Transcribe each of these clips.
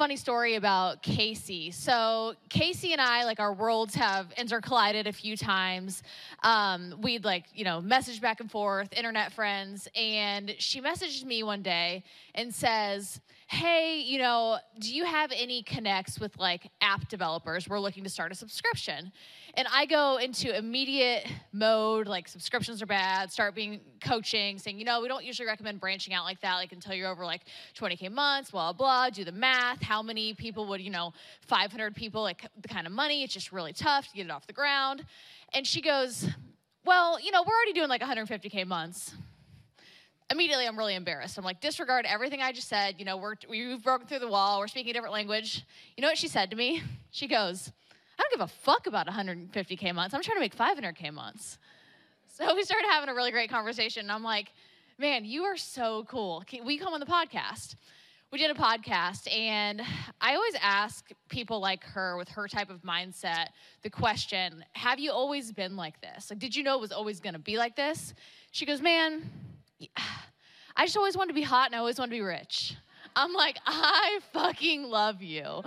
funny story about Casey. So Casey and I, like our worlds have intercollided a few times. Um, we'd like, you know, message back and forth, internet friends, and she messaged me one day and says, hey, you know, do you have any connects with like app developers? We're looking to start a subscription. And I go into immediate mode, like subscriptions are bad, start being coaching, saying, you know, we don't usually recommend branching out like that, like until you're over like 20K months, blah, blah, do the math. How many people would, you know, 500 people, like the kind of money, it's just really tough to get it off the ground. And she goes, well, you know, we're already doing like 150K months immediately I'm really embarrassed. I'm like, disregard everything I just said. You know, we're, we've broken through the wall. We're speaking a different language. You know what she said to me? She goes, I don't give a fuck about 150K months. I'm trying to make 500K months. So we started having a really great conversation. And I'm like, man, you are so cool. We come on the podcast? We did a podcast, and I always ask people like her with her type of mindset the question Have you always been like this? Like, did you know it was always gonna be like this? She goes, Man, I just always wanted to be hot and I always wanted to be rich. I'm like, I fucking love you.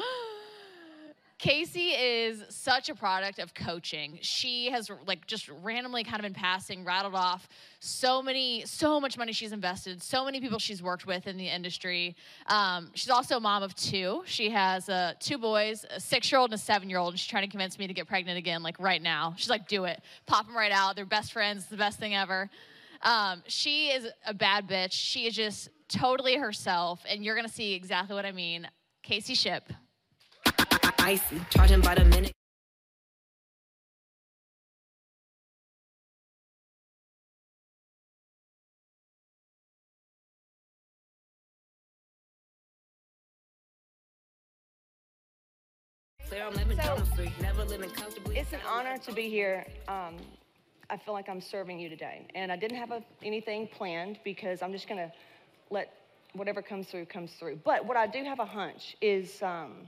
Casey is such a product of coaching. She has like just randomly kind of in passing rattled off so many, so much money she's invested, so many people she's worked with in the industry. Um, she's also a mom of two. She has uh, two boys, a six-year-old and a seven-year-old, and she's trying to convince me to get pregnant again, like right now. She's like, "Do it, pop them right out. They're best friends. It's the best thing ever." Um, she is a bad bitch. She is just totally herself, and you're gonna see exactly what I mean. Casey Ship. Icy, charging by the minute. So, it's an honor to be here. Um, I feel like I'm serving you today. And I didn't have a, anything planned because I'm just going to let whatever comes through comes through. But what I do have a hunch is um,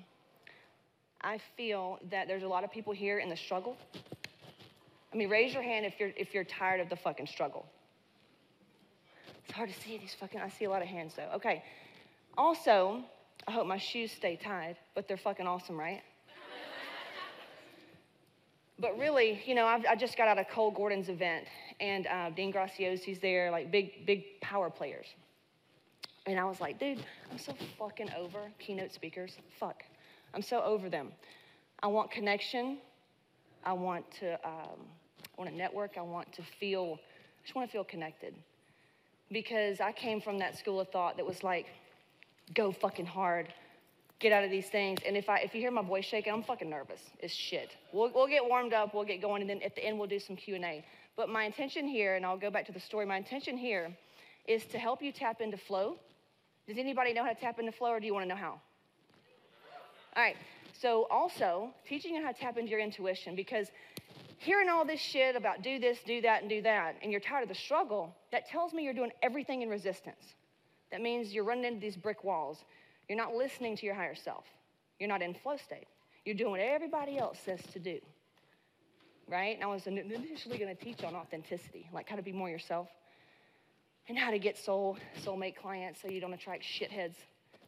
I feel that there's a lot of people here in the struggle. I mean, raise your hand if you're if you're tired of the fucking struggle. It's hard to see these fucking. I see a lot of hands though. Okay. Also, I hope my shoes stay tied, but they're fucking awesome, right? But really, you know, I've, i just got out of Cole Gordon's event, and uh, Dean Graziosi's there, like big, big power players. And I was like, dude, I'm so fucking over keynote speakers. Fuck. I'm so over them. I want connection. I want to, um, I want to network. I want to feel, I just want to feel connected. Because I came from that school of thought that was like, go fucking hard, get out of these things. And if I if you hear my voice shaking, I'm fucking nervous. It's shit. We'll we'll get warmed up, we'll get going, and then at the end we'll do some Q and A. But my intention here, and I'll go back to the story. My intention here is to help you tap into flow. Does anybody know how to tap into flow, or do you want to know how? All right. So also teaching you how to tap into your intuition because hearing all this shit about do this, do that, and do that, and you're tired of the struggle, that tells me you're doing everything in resistance. That means you're running into these brick walls. You're not listening to your higher self. You're not in flow state. You're doing what everybody else says to do. Right? And I was initially going to teach on authenticity, like how to be more yourself and how to get soul soulmate clients so you don't attract shitheads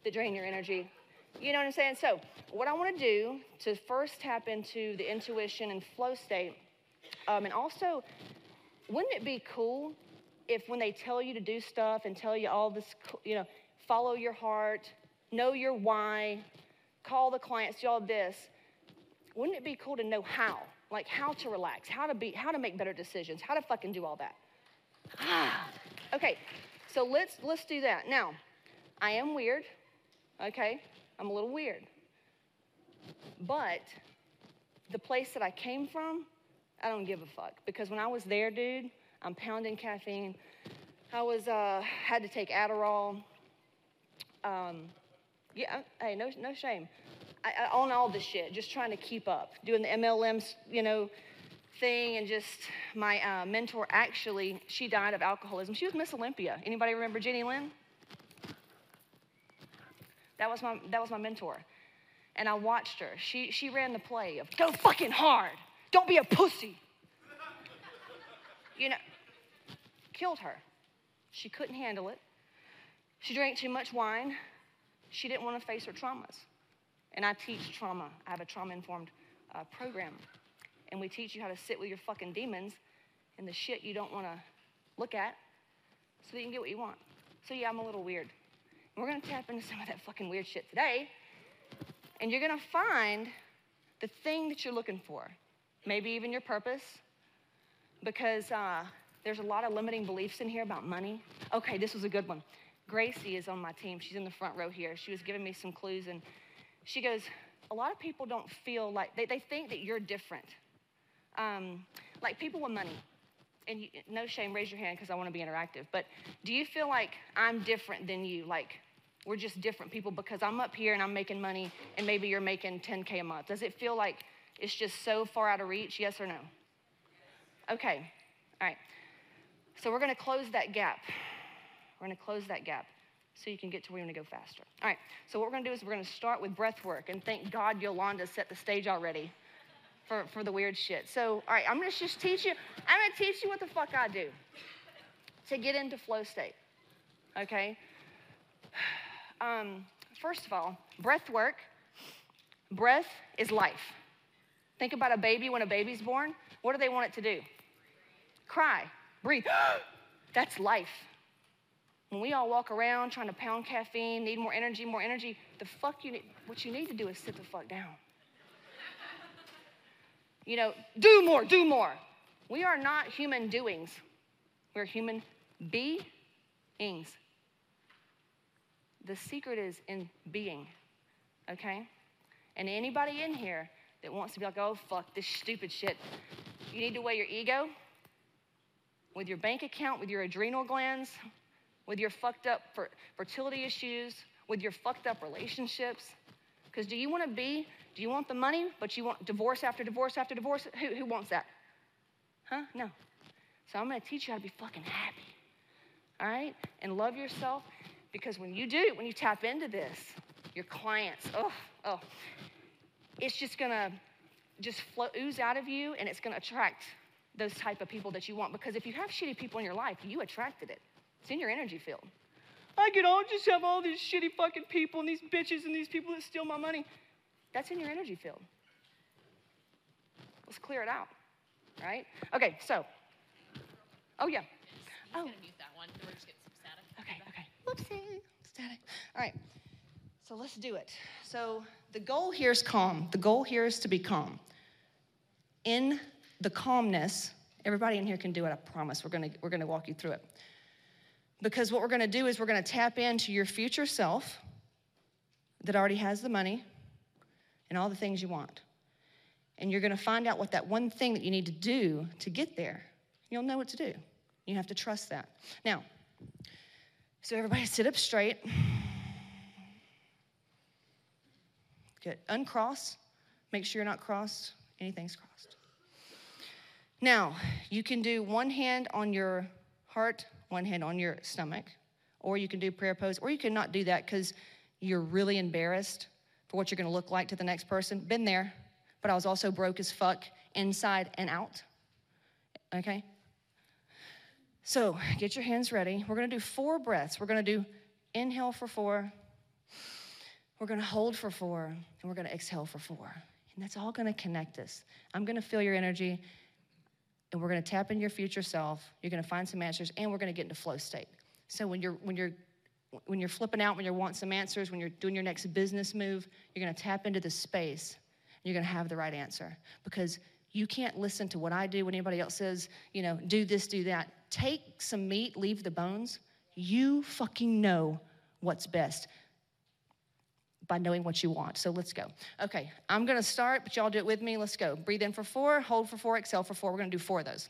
that drain your energy. You know what I'm saying? So, what I want to do to first tap into the intuition and flow state, um, and also, wouldn't it be cool if when they tell you to do stuff and tell you all this, you know, follow your heart, know your why, call the clients, do all this. Wouldn't it be cool to know how? Like how to relax, how to be, how to make better decisions, how to fucking do all that. okay, so let's let's do that. Now, I am weird, okay? I'm a little weird. But the place that I came from, I don't give a fuck. Because when I was there, dude, I'm pounding caffeine. I was uh, had to take Adderall. Um, yeah, hey, no, no shame. I, I, on all this shit, just trying to keep up, doing the MLMs, you know, thing, and just my uh, mentor actually, she died of alcoholism. She was Miss Olympia. Anybody remember Jenny Lynn? That was my that was my mentor, and I watched her. She she ran the play of go fucking hard, don't be a pussy. You know, killed her. She couldn't handle it. She drank too much wine. She didn't want to face her traumas. and I teach trauma. I have a trauma informed uh, program. And we teach you how to sit with your fucking demons and the shit you don't want to look at so that you can get what you want. So, yeah, I'm a little weird. And we're going to tap into some of that fucking weird shit today. And you're going to find the thing that you're looking for, maybe even your purpose, because uh, there's a lot of limiting beliefs in here about money. Okay, this was a good one. Gracie is on my team. She's in the front row here. She was giving me some clues, and she goes, A lot of people don't feel like, they, they think that you're different. Um, like people with money. And you, no shame, raise your hand because I want to be interactive. But do you feel like I'm different than you? Like we're just different people because I'm up here and I'm making money and maybe you're making 10K a month? Does it feel like it's just so far out of reach? Yes or no? Okay, all right. So we're going to close that gap. We're going to close that gap so you can get to where you want to go faster. All right, so what we're going to do is we're going to start with breath work. And thank God Yolanda set the stage already for, for the weird shit. So, all right, I'm going to just teach you. I'm going to teach you what the fuck I do to get into flow state. Okay? Um, first of all, breath work. Breath is life. Think about a baby when a baby's born. What do they want it to do? Cry, breathe. That's life. When we all walk around trying to pound caffeine, need more energy, more energy, the fuck you need, what you need to do is sit the fuck down. you know, do more, do more. We are not human doings. We're human beings. The secret is in being, okay? And anybody in here that wants to be like, oh, fuck this stupid shit, you need to weigh your ego with your bank account, with your adrenal glands, with your fucked up fertility issues, with your fucked up relationships. Because do you want to be, do you want the money, but you want divorce after divorce after divorce? Who, who wants that? Huh? No. So I'm going to teach you how to be fucking happy. All right? And love yourself. Because when you do, when you tap into this, your clients, oh, oh, it's just going to just ooze out of you and it's going to attract those type of people that you want. Because if you have shitty people in your life, you attracted it. It's in your energy field. I could all just have all these shitty fucking people and these bitches and these people that steal my money. That's in your energy field. Let's clear it out, right? Okay, so. Oh, yeah. I'm oh. gonna mute that one. We're just getting some static. Okay, okay. Whoopsie, static. All right, so let's do it. So the goal here is calm. The goal here is to be calm. In the calmness, everybody in here can do it, I promise. We're gonna, we're gonna walk you through it. Because what we're gonna do is we're gonna tap into your future self that already has the money and all the things you want. And you're gonna find out what that one thing that you need to do to get there. You'll know what to do. You have to trust that. Now, so everybody sit up straight. Good. Uncross. Make sure you're not crossed. Anything's crossed. Now, you can do one hand on your heart, one hand on your stomach, or you can do prayer pose, or you can not do that because you're really embarrassed for what you're going to look like to the next person. Been there, but I was also broke as fuck inside and out. Okay? So get your hands ready. We're going to do four breaths. We're going to do inhale for four, we're going to hold for four, and we're going to exhale for four. And that's all going to connect us. I'm going to feel your energy, and we're going to tap into your future self. You're going to find some answers, and we're going to get into flow state. So when you're when you're when you're flipping out, when you're wanting some answers, when you're doing your next business move, you're going to tap into the space. And you're going to have the right answer because you can't listen to what I do when anybody else says, you know, do this, do that. Take some meat, leave the bones. You fucking know what's best by knowing what you want. So let's go. Okay, I'm gonna start, but y'all do it with me. Let's go. Breathe in for four, hold for four, exhale for four. We're gonna do four of those.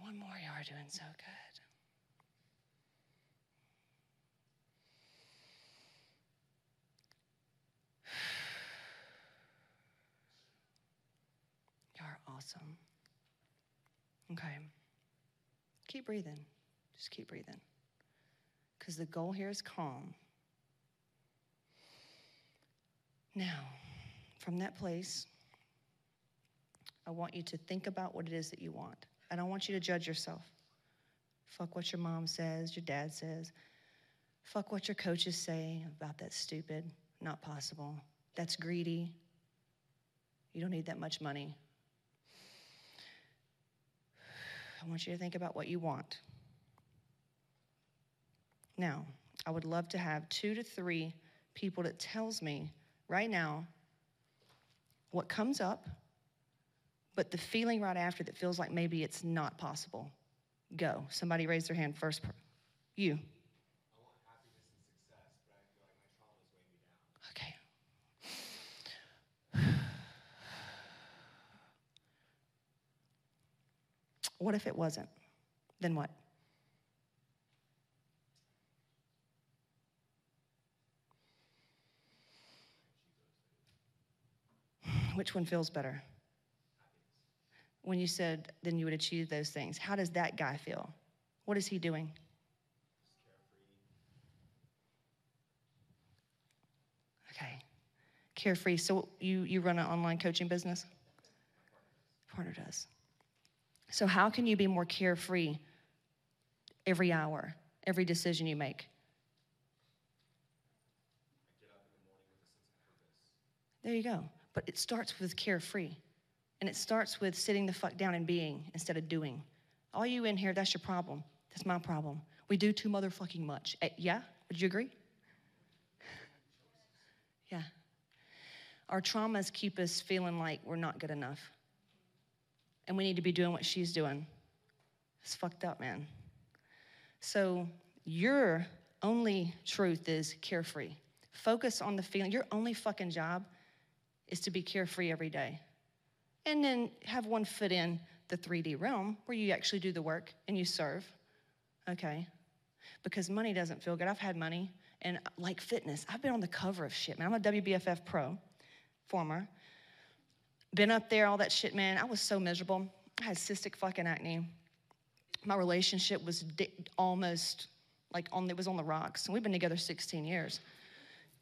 One more, you are doing so good. You're awesome. Okay. Keep breathing. Just keep breathing. Because the goal here is calm. Now, from that place, I want you to think about what it is that you want. I don't want you to judge yourself. Fuck what your mom says, your dad says. Fuck what your coaches say about that stupid, not possible. That's greedy. You don't need that much money. I want you to think about what you want. Now, I would love to have two to three people that tells me right now what comes up, but the feeling right after that feels like maybe it's not possible. Go. Somebody raise their hand first. You. Okay. What if it wasn't? Then what? Which one feels better? When you said then you would achieve those things, how does that guy feel? What is he doing? Okay. Carefree. So you, you run an online coaching business? Partner does. So, how can you be more carefree every hour, every decision you make? There you go. But it starts with carefree. And it starts with sitting the fuck down and being instead of doing. All you in here, that's your problem. That's my problem. We do too motherfucking much. Uh, yeah? Would you agree? yeah. Our traumas keep us feeling like we're not good enough. And we need to be doing what she's doing. It's fucked up, man. So, your only truth is carefree. Focus on the feeling. Your only fucking job is to be carefree every day. And then have one foot in the 3D realm where you actually do the work and you serve. Okay? Because money doesn't feel good. I've had money and like fitness, I've been on the cover of shit, man. I'm a WBFF pro, former. Been up there, all that shit, man. I was so miserable. I had cystic fucking acne. My relationship was di- almost like on it was on the rocks. And we've been together 16 years.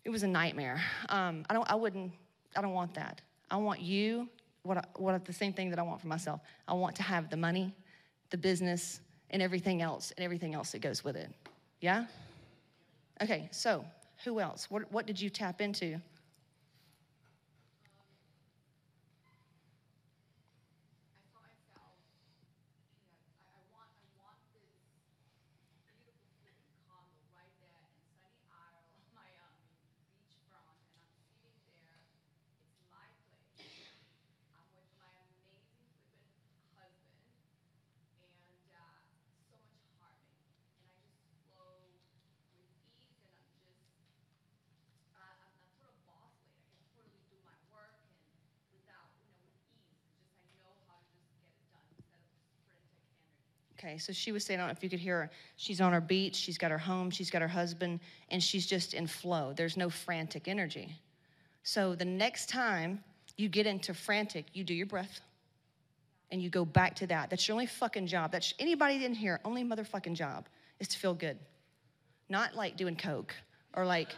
It was a nightmare. Um, I don't. I wouldn't. I don't want that. I want you, what, I, what the same thing that I want for myself. I want to have the money, the business, and everything else, and everything else that goes with it. Yeah? Okay, so who else? What, what did you tap into? Okay, so she was saying, I don't know if you could hear her. She's on her beach, she's got her home, she's got her husband, and she's just in flow. There's no frantic energy. So the next time you get into frantic, you do your breath and you go back to that. That's your only fucking job. That's anybody in here, only motherfucking job is to feel good. Not like doing coke or like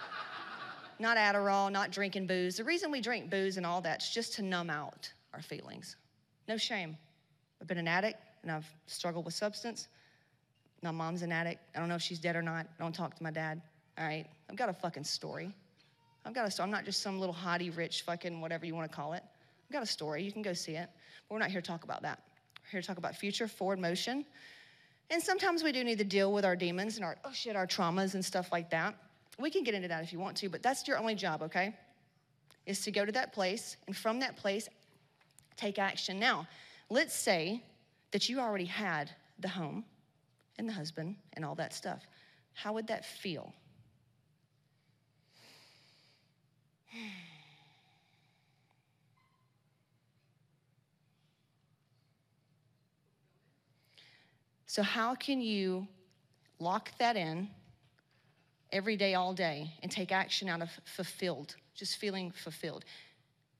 not Adderall, not drinking booze. The reason we drink booze and all that's just to numb out our feelings. No shame. I've been an addict and I've struggled with substance. My mom's an addict. I don't know if she's dead or not. I don't talk to my dad. All right. I've got a fucking story. I've got a story. I'm not just some little hottie rich fucking whatever you want to call it. I've got a story. You can go see it. But we're not here to talk about that. We're here to talk about future, forward motion. And sometimes we do need to deal with our demons and our, oh shit, our traumas and stuff like that. We can get into that if you want to, but that's your only job, okay? Is to go to that place and from that place, take action. Now, let's say that you already had the home and the husband and all that stuff, how would that feel? So, how can you lock that in every day, all day, and take action out of fulfilled, just feeling fulfilled?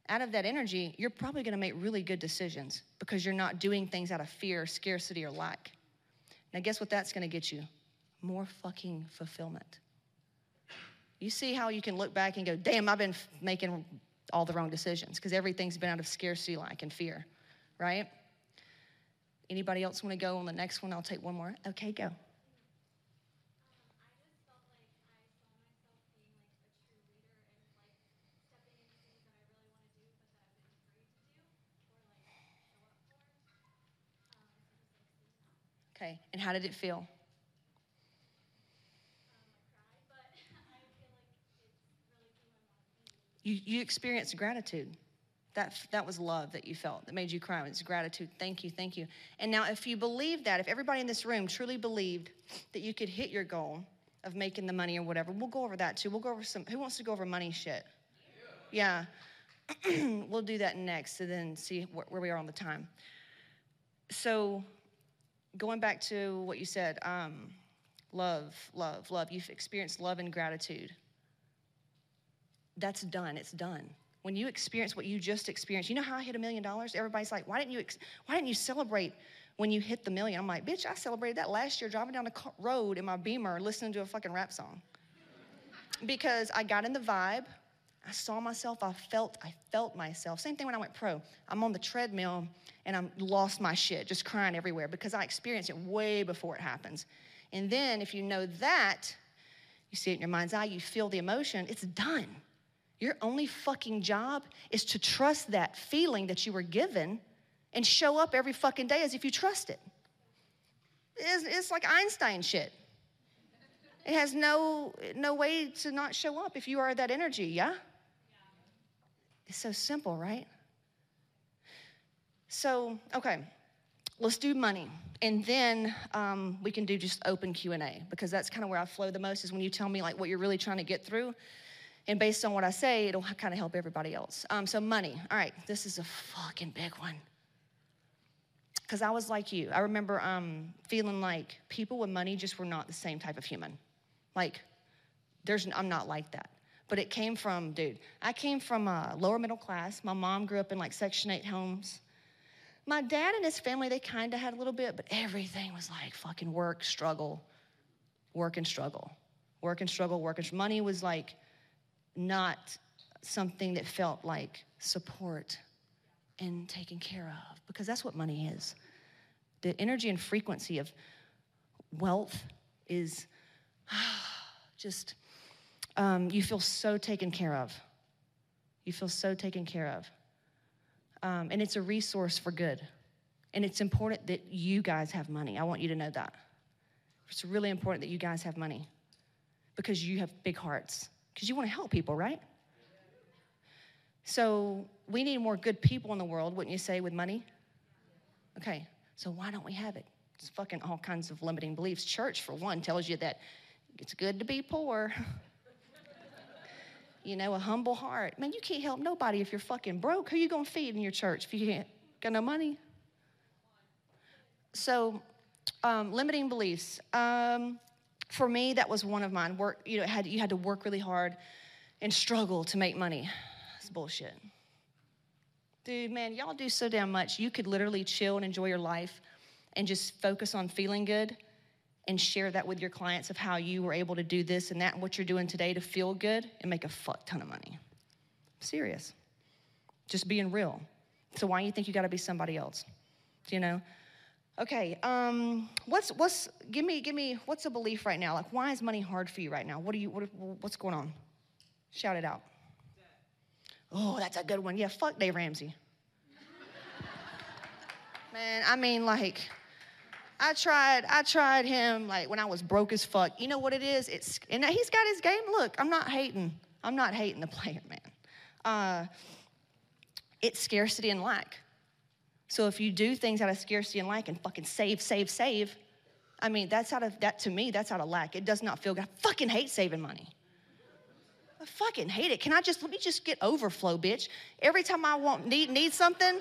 Out of that energy, you're probably gonna make really good decisions because you're not doing things out of fear, scarcity, or lack. Now, guess what that's gonna get you? More fucking fulfillment. You see how you can look back and go, damn, I've been f- making all the wrong decisions because everything's been out of scarcity, lack, and fear, right? Anybody else want to go on the next one? I'll take one more. Okay, go. Okay, and how did it feel? You, you experienced gratitude. That, that was love that you felt that made you cry. It's gratitude. Thank you, thank you. And now, if you believe that, if everybody in this room truly believed that you could hit your goal of making the money or whatever, we'll go over that too. We'll go over some. Who wants to go over money shit? Yeah. we'll do that next and then see wh- where we are on the time. So, going back to what you said, um, love, love, love. You've experienced love and gratitude. That's done. It's done. When you experience what you just experienced, you know how I hit a million dollars? Everybody's like, why didn't you? Ex- why didn't you celebrate when you hit the million? I'm like, bitch, I celebrated that last year driving down the road in my Beamer, listening to a fucking rap song. because I got in the vibe. I saw myself. I felt. I felt myself. Same thing when I went pro. I'm on the treadmill and I'm lost my shit, just crying everywhere because I experienced it way before it happens. And then if you know that, you see it in your mind's eye. You feel the emotion. It's done. Your only fucking job is to trust that feeling that you were given and show up every fucking day as if you trust it. It's, it's like Einstein shit. It has no, no way to not show up if you are that energy, yeah? It's so simple, right? So, okay, let's do money. And then um, we can do just open Q&A because that's kind of where I flow the most is when you tell me like what you're really trying to get through. And based on what I say, it'll kind of help everybody else. Um, so money. All right, this is a fucking big one. Because I was like you. I remember um, feeling like people with money just were not the same type of human. Like, there's, I'm not like that. But it came from, dude, I came from a lower middle class. My mom grew up in like Section 8 homes. My dad and his family, they kind of had a little bit, but everything was like fucking work, struggle, work and struggle, work and struggle, work and struggle. Money was like not something that felt like support and taken care of, because that's what money is. The energy and frequency of wealth is just, um, you feel so taken care of. You feel so taken care of. Um, and it's a resource for good. And it's important that you guys have money. I want you to know that. It's really important that you guys have money because you have big hearts, because you want to help people, right? So we need more good people in the world, wouldn't you say, with money? Okay, so why don't we have it? It's fucking all kinds of limiting beliefs. Church, for one, tells you that it's good to be poor. you know, a humble heart. Man, you can't help nobody if you're fucking broke. Who you gonna feed in your church if you can't got no money? So, um, limiting beliefs. Um, for me, that was one of mine. Work, you know, had you had to work really hard and struggle to make money. It's bullshit. Dude, man, y'all do so damn much. You could literally chill and enjoy your life and just focus on feeling good and share that with your clients of how you were able to do this and that and what you're doing today to feel good and make a fuck ton of money. serious. Just being real. So why do you think you got to be somebody else? You know? Okay. Um, what's what's give me give me what's a belief right now? Like why is money hard for you right now? What are you what, what's going on? Shout it out. Oh, that's a good one. Yeah, fuck Dave Ramsey. Man, I mean like I tried, I tried him like when I was broke as fuck. You know what it is? It's and he's got his game. Look, I'm not hating. I'm not hating the player, man. Uh, it's scarcity and lack. So if you do things out of scarcity and lack and fucking save, save, save, I mean that's out of that to me. That's out of lack. It does not feel good. I fucking hate saving money. I fucking hate it. Can I just let me just get overflow, bitch? Every time I want need need something,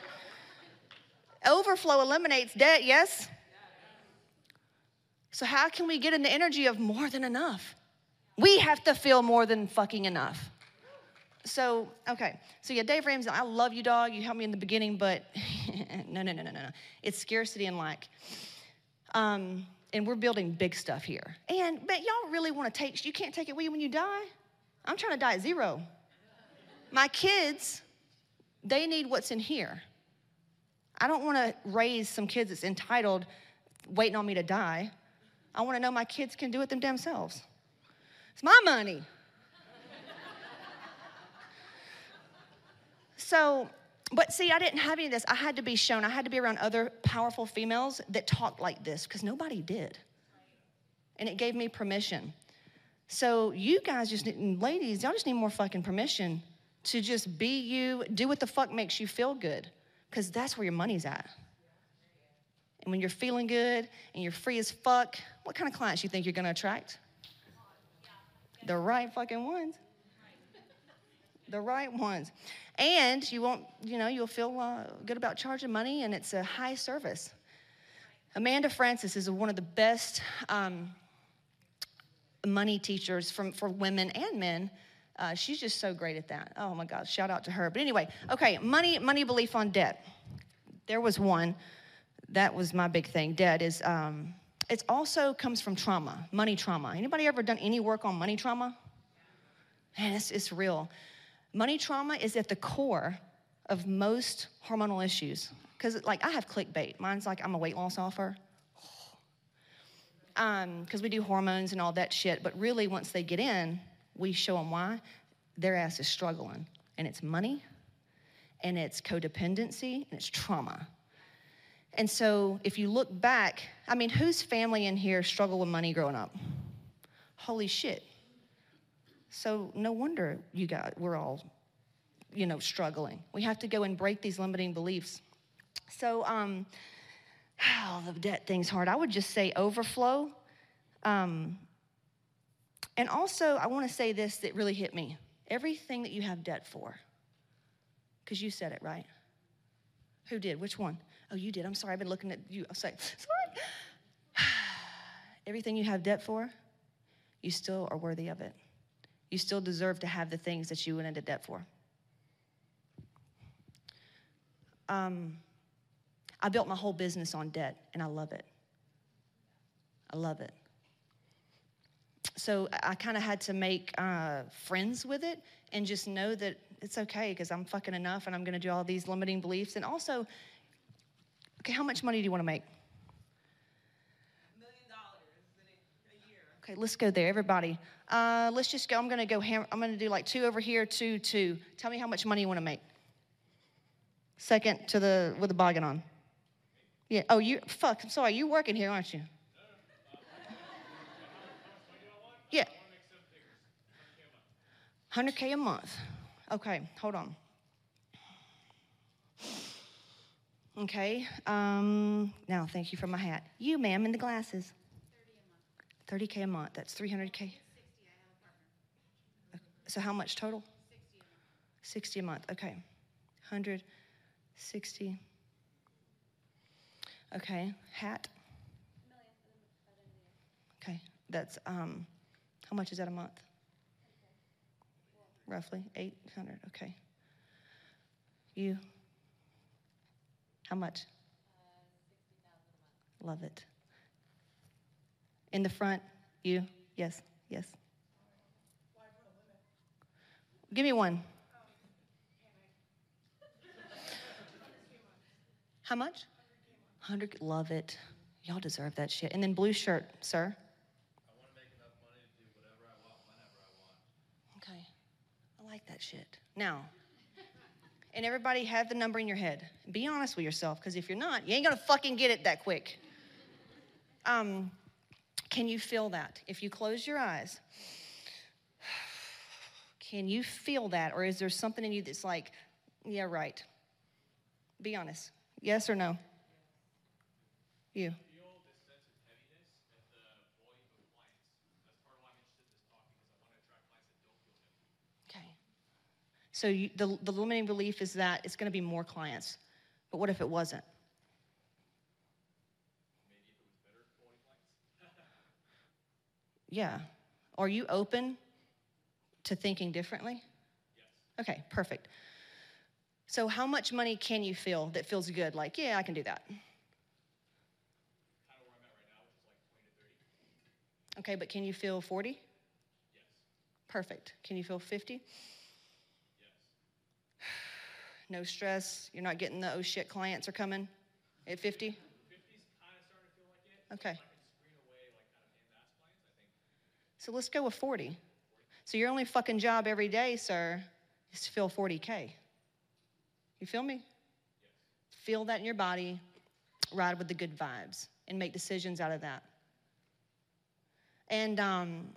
overflow eliminates debt. Yes. So, how can we get in the energy of more than enough? We have to feel more than fucking enough. So, okay. So, yeah, Dave Ramsey, I love you, dog. You helped me in the beginning, but no, no, no, no, no. It's scarcity and lack. Um, and we're building big stuff here. And, but y'all really want to take, you can't take it with you when you die? I'm trying to die at zero. My kids, they need what's in here. I don't want to raise some kids that's entitled, waiting on me to die. I want to know my kids can do it them themselves. It's my money. so, but see, I didn't have any of this. I had to be shown. I had to be around other powerful females that talked like this because nobody did. And it gave me permission. So, you guys just, need, ladies, y'all just need more fucking permission to just be you, do what the fuck makes you feel good because that's where your money's at. And when you're feeling good and you're free as fuck, what kind of clients you think you're gonna attract? The right fucking ones. The right ones. And you won't, you know, you'll feel uh, good about charging money and it's a high service. Amanda Frances is one of the best um, money teachers from, for women and men. Uh, she's just so great at that. Oh my God, shout out to her. But anyway, okay, money, money belief on debt. There was one. That was my big thing. Debt is, um, it also comes from trauma, money trauma. Anybody ever done any work on money trauma? Man, it's, it's real. Money trauma is at the core of most hormonal issues. Because, like, I have clickbait. Mine's like, I'm a weight loss offer. Because um, we do hormones and all that shit. But really, once they get in, we show them why. Their ass is struggling. And it's money, and it's codependency, and it's trauma. And so, if you look back, I mean, whose family in here struggled with money growing up? Holy shit. So, no wonder you got, we're all, you know, struggling. We have to go and break these limiting beliefs. So, um, oh, the debt thing's hard. I would just say overflow. Um, and also, I want to say this that really hit me everything that you have debt for, because you said it, right? Who did? Which one? Oh, you did. I'm sorry. I've been looking at you. I'll say, sorry. everything you have debt for, you still are worthy of it. You still deserve to have the things that you went into debt for. Um, I built my whole business on debt, and I love it. I love it. So I kind of had to make uh, friends with it and just know that it's okay because I'm fucking enough and I'm going to do all these limiting beliefs. And also, okay, how much money do you want to make? a million dollars Okay, let's go there, everybody. Uh, let's just go. I'm gonna go. Ham- I'm gonna do like two over here, two, two. Tell me how much money you want to make. Second to the with the boggin on. Yeah. Oh, you fuck. I'm sorry. You working here, aren't you? Yeah. 100K a month. Okay, hold on. Okay, um, now thank you for my hat. You, ma'am, in the glasses. 30K a month. That's 300K. So how much total? 60 a month. Okay. 160. Okay. Hat. Okay. That's um how much is that a month? Roughly 800. Okay. You? How much? Love it. In the front, you? Yes, yes. Give me one. How much? 100. Love it. Y'all deserve that shit. And then blue shirt, sir. Okay. I like that shit. Now, and everybody have the number in your head. Be honest with yourself, because if you're not, you ain't gonna fucking get it that quick. Um, can you feel that? If you close your eyes, can you feel that? Or is there something in you that's like, yeah, right? Be honest. Yes or no? You. Okay. So you, the, the limiting belief is that it's going to be more clients. But what if it wasn't? Yeah. Are you open to thinking differently? Yes. Okay, perfect. So, how much money can you feel that feels good? Like, yeah, I can do that. Okay, but can you feel 40? Yes. Perfect. Can you feel 50? No stress. You're not getting the oh shit clients are coming at 50? 50's kind of starting to feel like it. Okay. So let's go with 40. So your only fucking job every day, sir, is to feel 40K. You feel me? Yes. Feel that in your body, ride with the good vibes, and make decisions out of that. And um,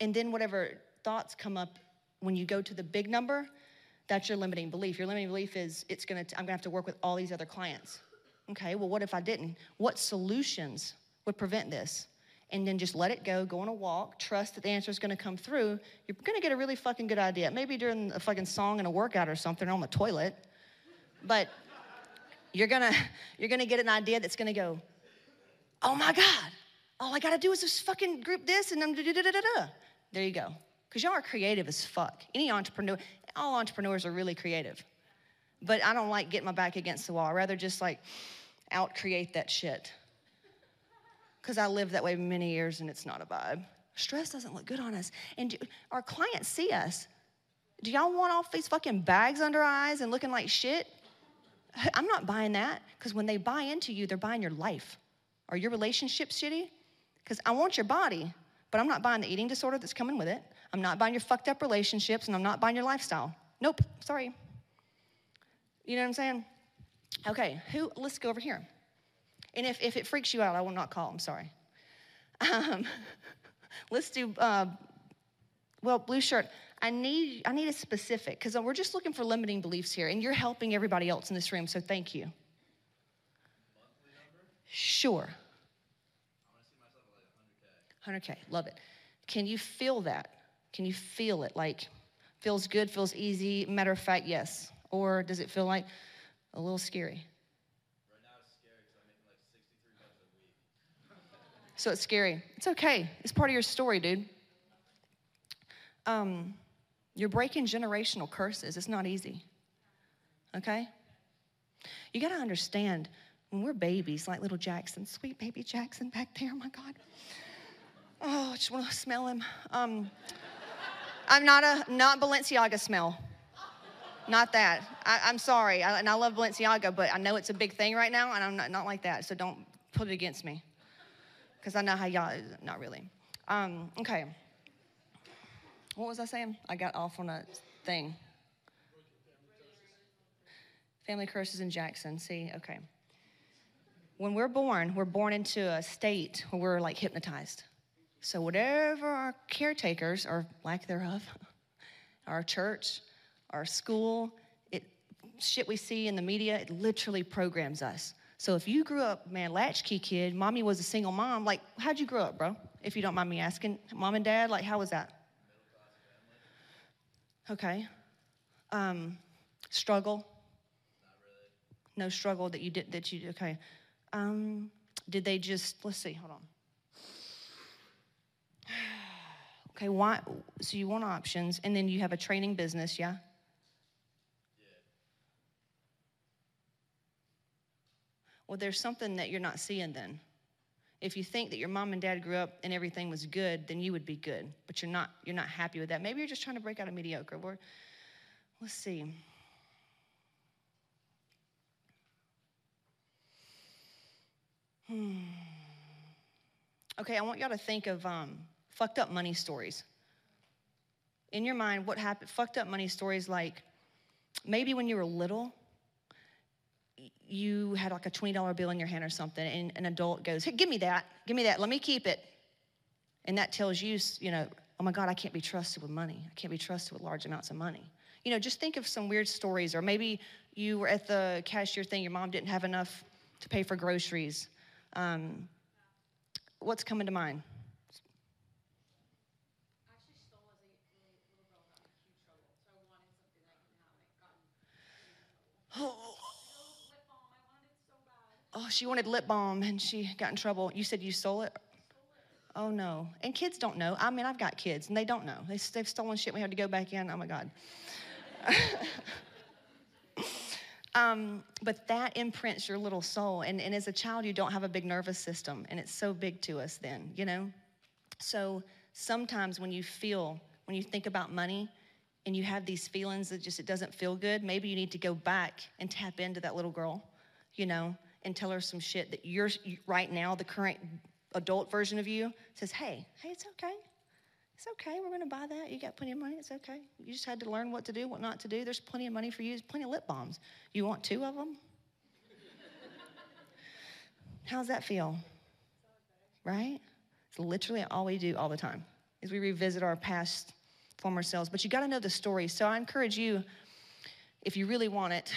and then whatever thoughts come up when you go to the big number, that's your limiting belief. Your limiting belief is it's gonna I'm gonna have to work with all these other clients. Okay, well, what if I didn't? What solutions would prevent this? and then just let it go, go on a walk, trust that the answer is to come through, you're to get a really fucking good idea. Maybe during a fucking song and a workout or something on the toilet, but you're to you're to get an idea that's to go, "Oh my god. All I got to do is just fucking group this and then da da da da da." There you go. Cuz y'all are creative as fuck. Any entrepreneur, all entrepreneurs are really creative. But I don't like getting my back against the wall. I rather just like out create that shit because I lived that way many years and it's not a vibe. Stress doesn't look good on us. And do, our clients see us. Do y'all want all these fucking bags under eyes and looking like shit? I'm not buying that because when they buy into you, they're buying your life. Are your relationships shitty? Because I want your body, but I'm not buying the eating disorder that's coming with it. I'm not buying your fucked up relationships and I'm not buying your lifestyle. Nope, sorry. You know what I'm saying? Okay, who, let's go over here. And if, if it freaks you out, I will not call. I'm sorry. Um, let's do, uh, well, blue shirt. I need, I need a specific because we're just looking for limiting beliefs here, and you're helping everybody else in this room, so thank you. Sure. 100K, love it. Can you feel that? Can you feel it? Like, feels good, feels easy? Matter of fact, yes. Or does it feel like a little scary? So it's scary. It's okay. It's part of your story, dude. Um, you're breaking generational curses. It's not easy. Okay? You got to understand when we're babies, like little Jackson, sweet baby Jackson back there, oh my God. Oh, I just want to smell him. Um, I'm not a not Balenciaga smell. Not that. I, am sorry, I, and I love Balenciaga, but I know it's a big thing right now, and I'm not, not like that. So don't put it against me because I know how y'all, not really. Um, okay. What was I saying? I got off on a thing. Family curses in Jackson. See, okay. When we're born, we're born into a state where we're like hypnotized. So, whatever our caretakers, or lack thereof, our church, our school, it, shit we see in the media, it literally programs us. So if you grew up, man, latchkey kid, mommy was a single mom, like, how'd you grow up, bro? If you don't mind me asking, mom and dad, like, how was that? Okay. Um, struggle? Really. No struggle that you did, that you, okay. Um, did they just, let's see, hold on. Okay, why? So you want options, and then you have a training business, yeah? Well, there's something that you're not seeing then. If you think that your mom and dad grew up and everything was good, then you would be good. But you're not, you're not happy with that. Maybe you're just trying to break out of mediocre. Lord, let's see. Hmm. Okay, I want y'all to think of um, fucked up money stories. In your mind, what happened? Fucked up money stories like maybe when you were little, you had like a $20 bill in your hand or something, and an adult goes, Hey, give me that, give me that, let me keep it. And that tells you, you know, oh my God, I can't be trusted with money. I can't be trusted with large amounts of money. You know, just think of some weird stories, or maybe you were at the cashier thing, your mom didn't have enough to pay for groceries. Um, what's coming to mind? Oh, she wanted lip balm and she got in trouble. You said you stole it? Oh no. And kids don't know. I mean, I've got kids and they don't know. They, they've stolen shit. We had to go back in. Oh my God. um, but that imprints your little soul. And, and as a child, you don't have a big nervous system, and it's so big to us then, you know? So sometimes when you feel, when you think about money, and you have these feelings that just it doesn't feel good, maybe you need to go back and tap into that little girl, you know, and tell her some shit that you're right now, the current adult version of you says, hey, hey, it's okay. It's okay. We're going to buy that. You got plenty of money. It's okay. You just had to learn what to do, what not to do. There's plenty of money for you. There's plenty of lip balms. You want two of them? How's that feel? Right? It's literally all we do all the time is we revisit our past former selves. But you got to know the story. So I encourage you, if you really want it,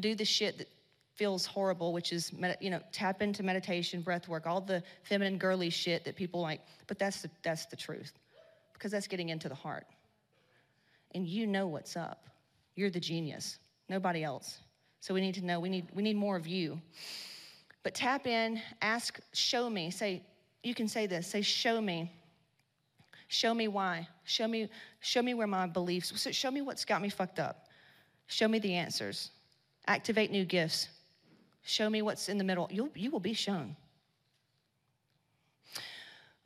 do the shit that feels horrible, which is, you know, tap into meditation, breath work, all the feminine girly shit that people like. But that's the, that's the truth because that's getting into the heart. And you know what's up. You're the genius, nobody else. So we need to know, we need, we need more of you. But tap in, ask, show me. Say, you can say this say, show me. Show me why. Show me, show me where my beliefs, show me what's got me fucked up. Show me the answers. Activate new gifts. Show me what's in the middle. You'll, you will be shown.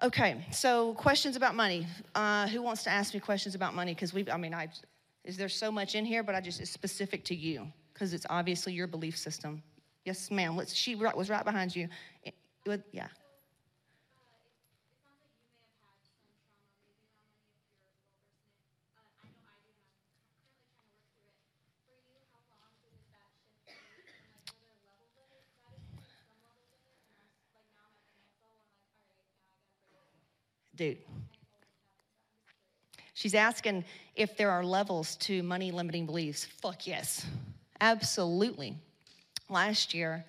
Okay, so questions about money. Uh, who wants to ask me questions about money? Because we, I mean, I, is there so much in here, but I just it's specific to you because it's obviously your belief system. Yes, ma'am. Let's. She was right behind you. It, it, yeah. Dude. She's asking if there are levels to money limiting beliefs. Fuck yes, absolutely. Last year,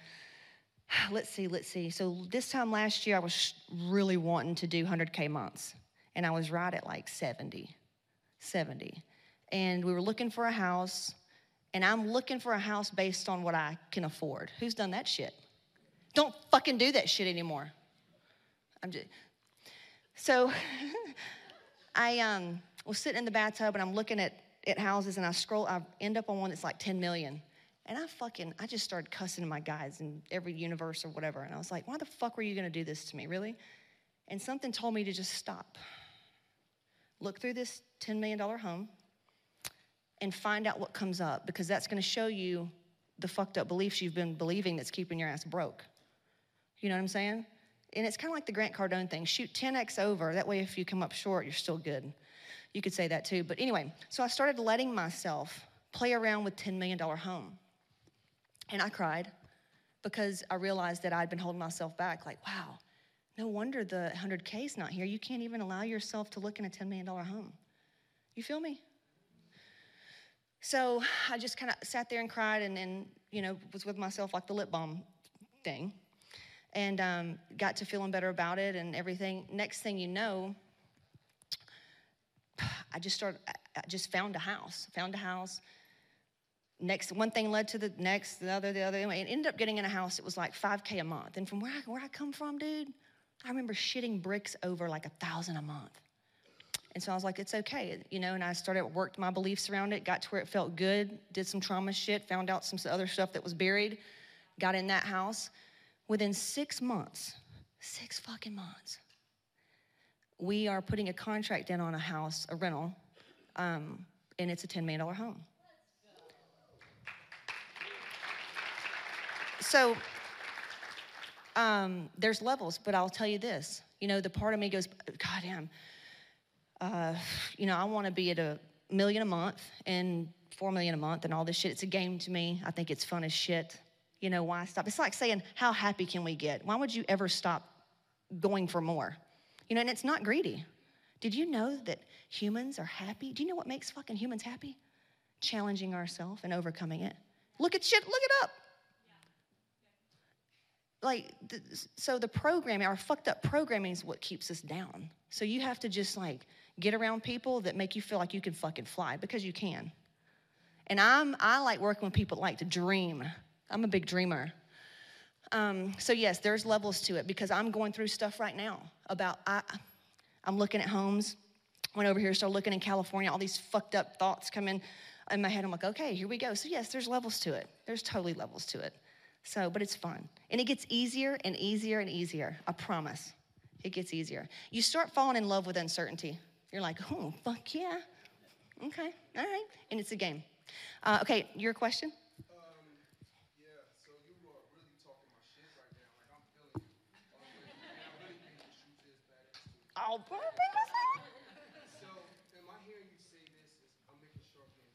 let's see, let's see. So this time last year, I was really wanting to do 100K months, and I was right at like 70, 70. And we were looking for a house, and I'm looking for a house based on what I can afford. Who's done that shit? Don't fucking do that shit anymore. I'm just, so I um, was sitting in the bathtub and I'm looking at, at houses and I scroll, I end up on one that's like 10 million. And I fucking, I just started cussing my guys in every universe or whatever. And I was like, why the fuck were you gonna do this to me, really? And something told me to just stop. Look through this $10 million home and find out what comes up because that's gonna show you the fucked up beliefs you've been believing that's keeping your ass broke. You know what I'm saying? And it's kind of like the Grant Cardone thing shoot 10x over. That way, if you come up short, you're still good. You could say that too. But anyway, so I started letting myself play around with $10 million home. And I cried because I realized that I'd been holding myself back. Like, wow, no wonder the 100K is not here. You can't even allow yourself to look in a $10 million home. You feel me? So I just kind of sat there and cried and, and, you know, was with myself like the lip balm thing and um, got to feeling better about it and everything. Next thing you know, I just started, I just found a house, found a house. Next, one thing led to the next, the other, the other. Anyway, it ended up getting in a house. It was like 5K a month. And from where I, where I come from, dude, I remember shitting bricks over like a thousand a month. And so I was like, it's okay, you know, and I started, worked my beliefs around it, got to where it felt good, did some trauma shit, found out some other stuff that was buried, got in that house. Within six months, six fucking months, we are putting a contract in on a house, a rental, um, and it's a $10 million home. So um, there's levels, but I'll tell you this. You know, the part of me goes, God damn, uh, you know, I want to be at a million a month and four million a month and all this shit. It's a game to me. I think it's fun as shit you know, why stop? It's like saying, how happy can we get? Why would you ever stop going for more? You know, and it's not greedy. Did you know that humans are happy? Do you know what makes fucking humans happy? Challenging ourselves and overcoming it. Look at shit, look it up. Like, so the programming, our fucked up programming is what keeps us down. So you have to just like get around people that make you feel like you can fucking fly because you can. And I'm, I like working with people that like to dream I'm a big dreamer. Um, so yes, there's levels to it because I'm going through stuff right now about I, I'm looking at homes. Went over here, started looking in California. All these fucked up thoughts come in. in my head, I'm like, okay, here we go. So, yes, there's levels to it. There's totally levels to it. So, but it's fun. And it gets easier and easier and easier. I promise. It gets easier. You start falling in love with uncertainty. You're like, oh, fuck yeah. Okay, all right. And it's a game. Uh, okay, your question? So, am I hearing you say this? Is, I'm making sure I'm getting.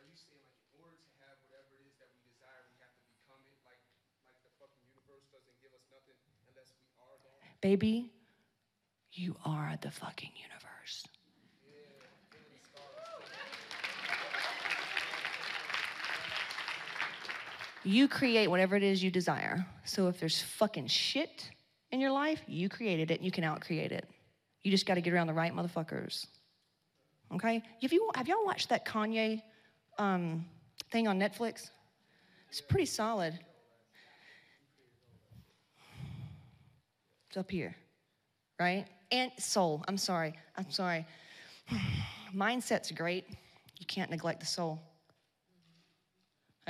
Are you saying like in order to have whatever it is that we desire, we have to become it? Like, like the fucking universe doesn't give us nothing unless we are that. Baby, you are the fucking universe. You create whatever it is you desire. So if there's fucking shit in your life, you created it and you can outcreate it. You just got to get around the right motherfuckers. Okay? Have, you, have y'all watched that Kanye um, thing on Netflix? It's pretty solid. It's up here, right? And soul. I'm sorry. I'm sorry. Mindset's great. You can't neglect the soul.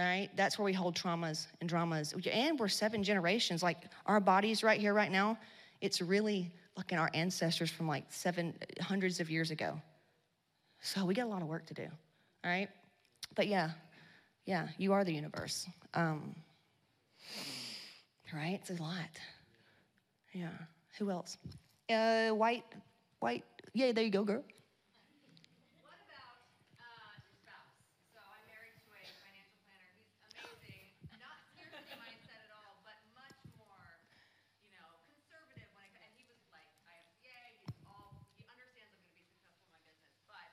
All right, that's where we hold traumas and dramas. And we're seven generations. Like our bodies right here, right now, it's really looking our ancestors from like seven hundreds of years ago. So we got a lot of work to do. All right, but yeah, yeah, you are the universe. Um, right? It's a lot. Yeah. Who else? Uh, white, white. Yeah, there you go, girl. What about uh, your spouse? So I'm married to a financial planner. He's amazing. Not scarcity mindset at all, but much more, you know, conservative when it. And he was like, I have CA. He's all. He understands I'm going to be successful in my business, but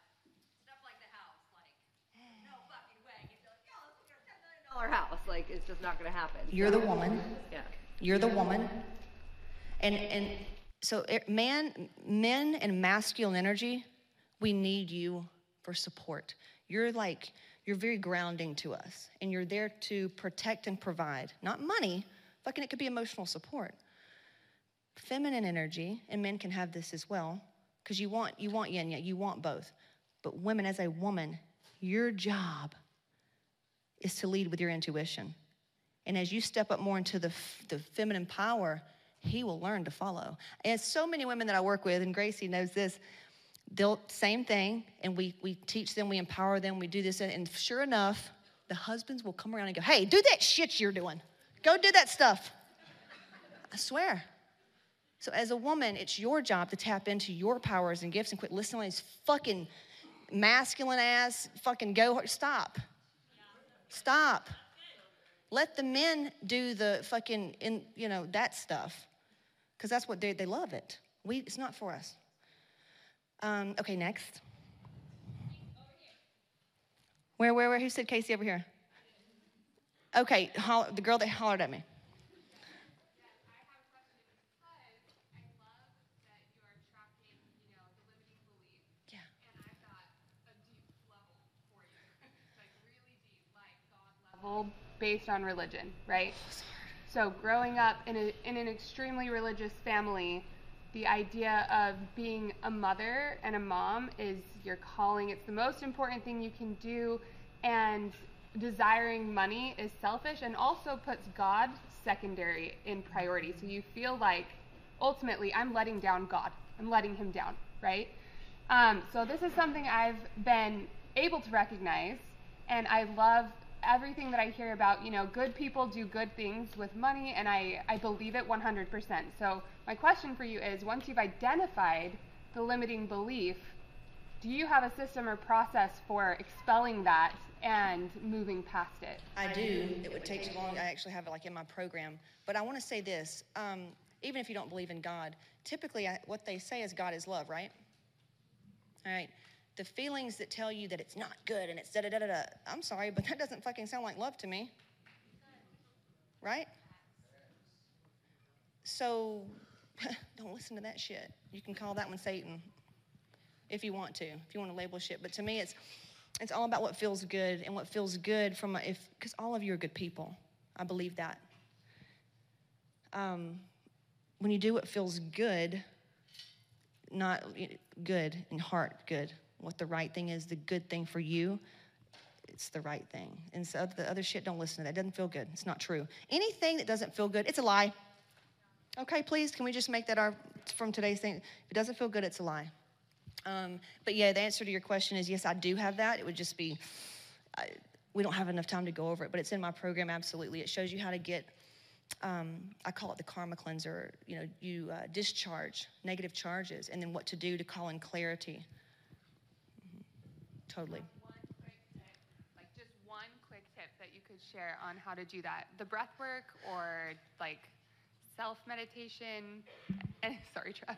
stuff like the house, like, no fucking way. He'd be like, yo, let's look at a ten million dollar house. Like, it's just not going to happen. You're the woman. Yeah. You're the woman. And and so it- man, men and masculine energy, we need you for support. You're like you're very grounding to us, and you're there to protect and provide, not money. Fucking, it could be emotional support. Feminine energy, and men can have this as well, because you want you want yin yang, you want both. But women, as a woman, your job is to lead with your intuition. And as you step up more into the, the feminine power, he will learn to follow. And so many women that I work with, and Gracie knows this, they'll same thing, and we we teach them, we empower them, we do this, and, and sure enough, the husbands will come around and go, "Hey, do that shit you're doing. Go do that stuff." I swear. So as a woman, it's your job to tap into your powers and gifts and quit listening to these fucking masculine ass fucking go. Stop. Stop. Let the men do the fucking, in, you know, that stuff. Because that's what they, they love it. We, it's not for us. Um, okay, next. Where, where, where? Who said Casey over here? Okay, the girl that hollered at me. Yeah. Level based on religion, right? So growing up in, a, in an extremely religious family, the idea of being a mother and a mom is your calling. It's the most important thing you can do, and desiring money is selfish and also puts God secondary in priority. So you feel like ultimately I'm letting down God. I'm letting him down, right? Um, so this is something I've been able to recognize, and I love everything that I hear about. You know, good people do good things with money, and I, I believe it 100%. So my question for you is, once you've identified the limiting belief, do you have a system or process for expelling that and moving past it? I do. It would take too long. I actually have it like in my program. But I want to say this um, even if you don't believe in God, typically I, what they say is God is love, right? All right. The feelings that tell you that it's not good and it's da da da da da, I'm sorry, but that doesn't fucking sound like love to me. Right? So don't listen to that shit. You can call that one Satan if you want to, if you want to label shit. But to me, it's it's all about what feels good and what feels good from a, if because all of you are good people. I believe that. Um, when you do what feels good, not good in heart, good. What the right thing is, the good thing for you, it's the right thing. And so the other shit, don't listen to that. It doesn't feel good. It's not true. Anything that doesn't feel good, it's a lie. Okay, please, can we just make that our from today's thing? If it doesn't feel good, it's a lie. Um, but yeah, the answer to your question is yes, I do have that. It would just be, I, we don't have enough time to go over it, but it's in my program, absolutely. It shows you how to get, um, I call it the karma cleanser. You know, you uh, discharge negative charges and then what to do to call in clarity. Totally. One quick tip, like just one quick tip that you could share on how to do that. The breath work or like self meditation. Sorry, Trev.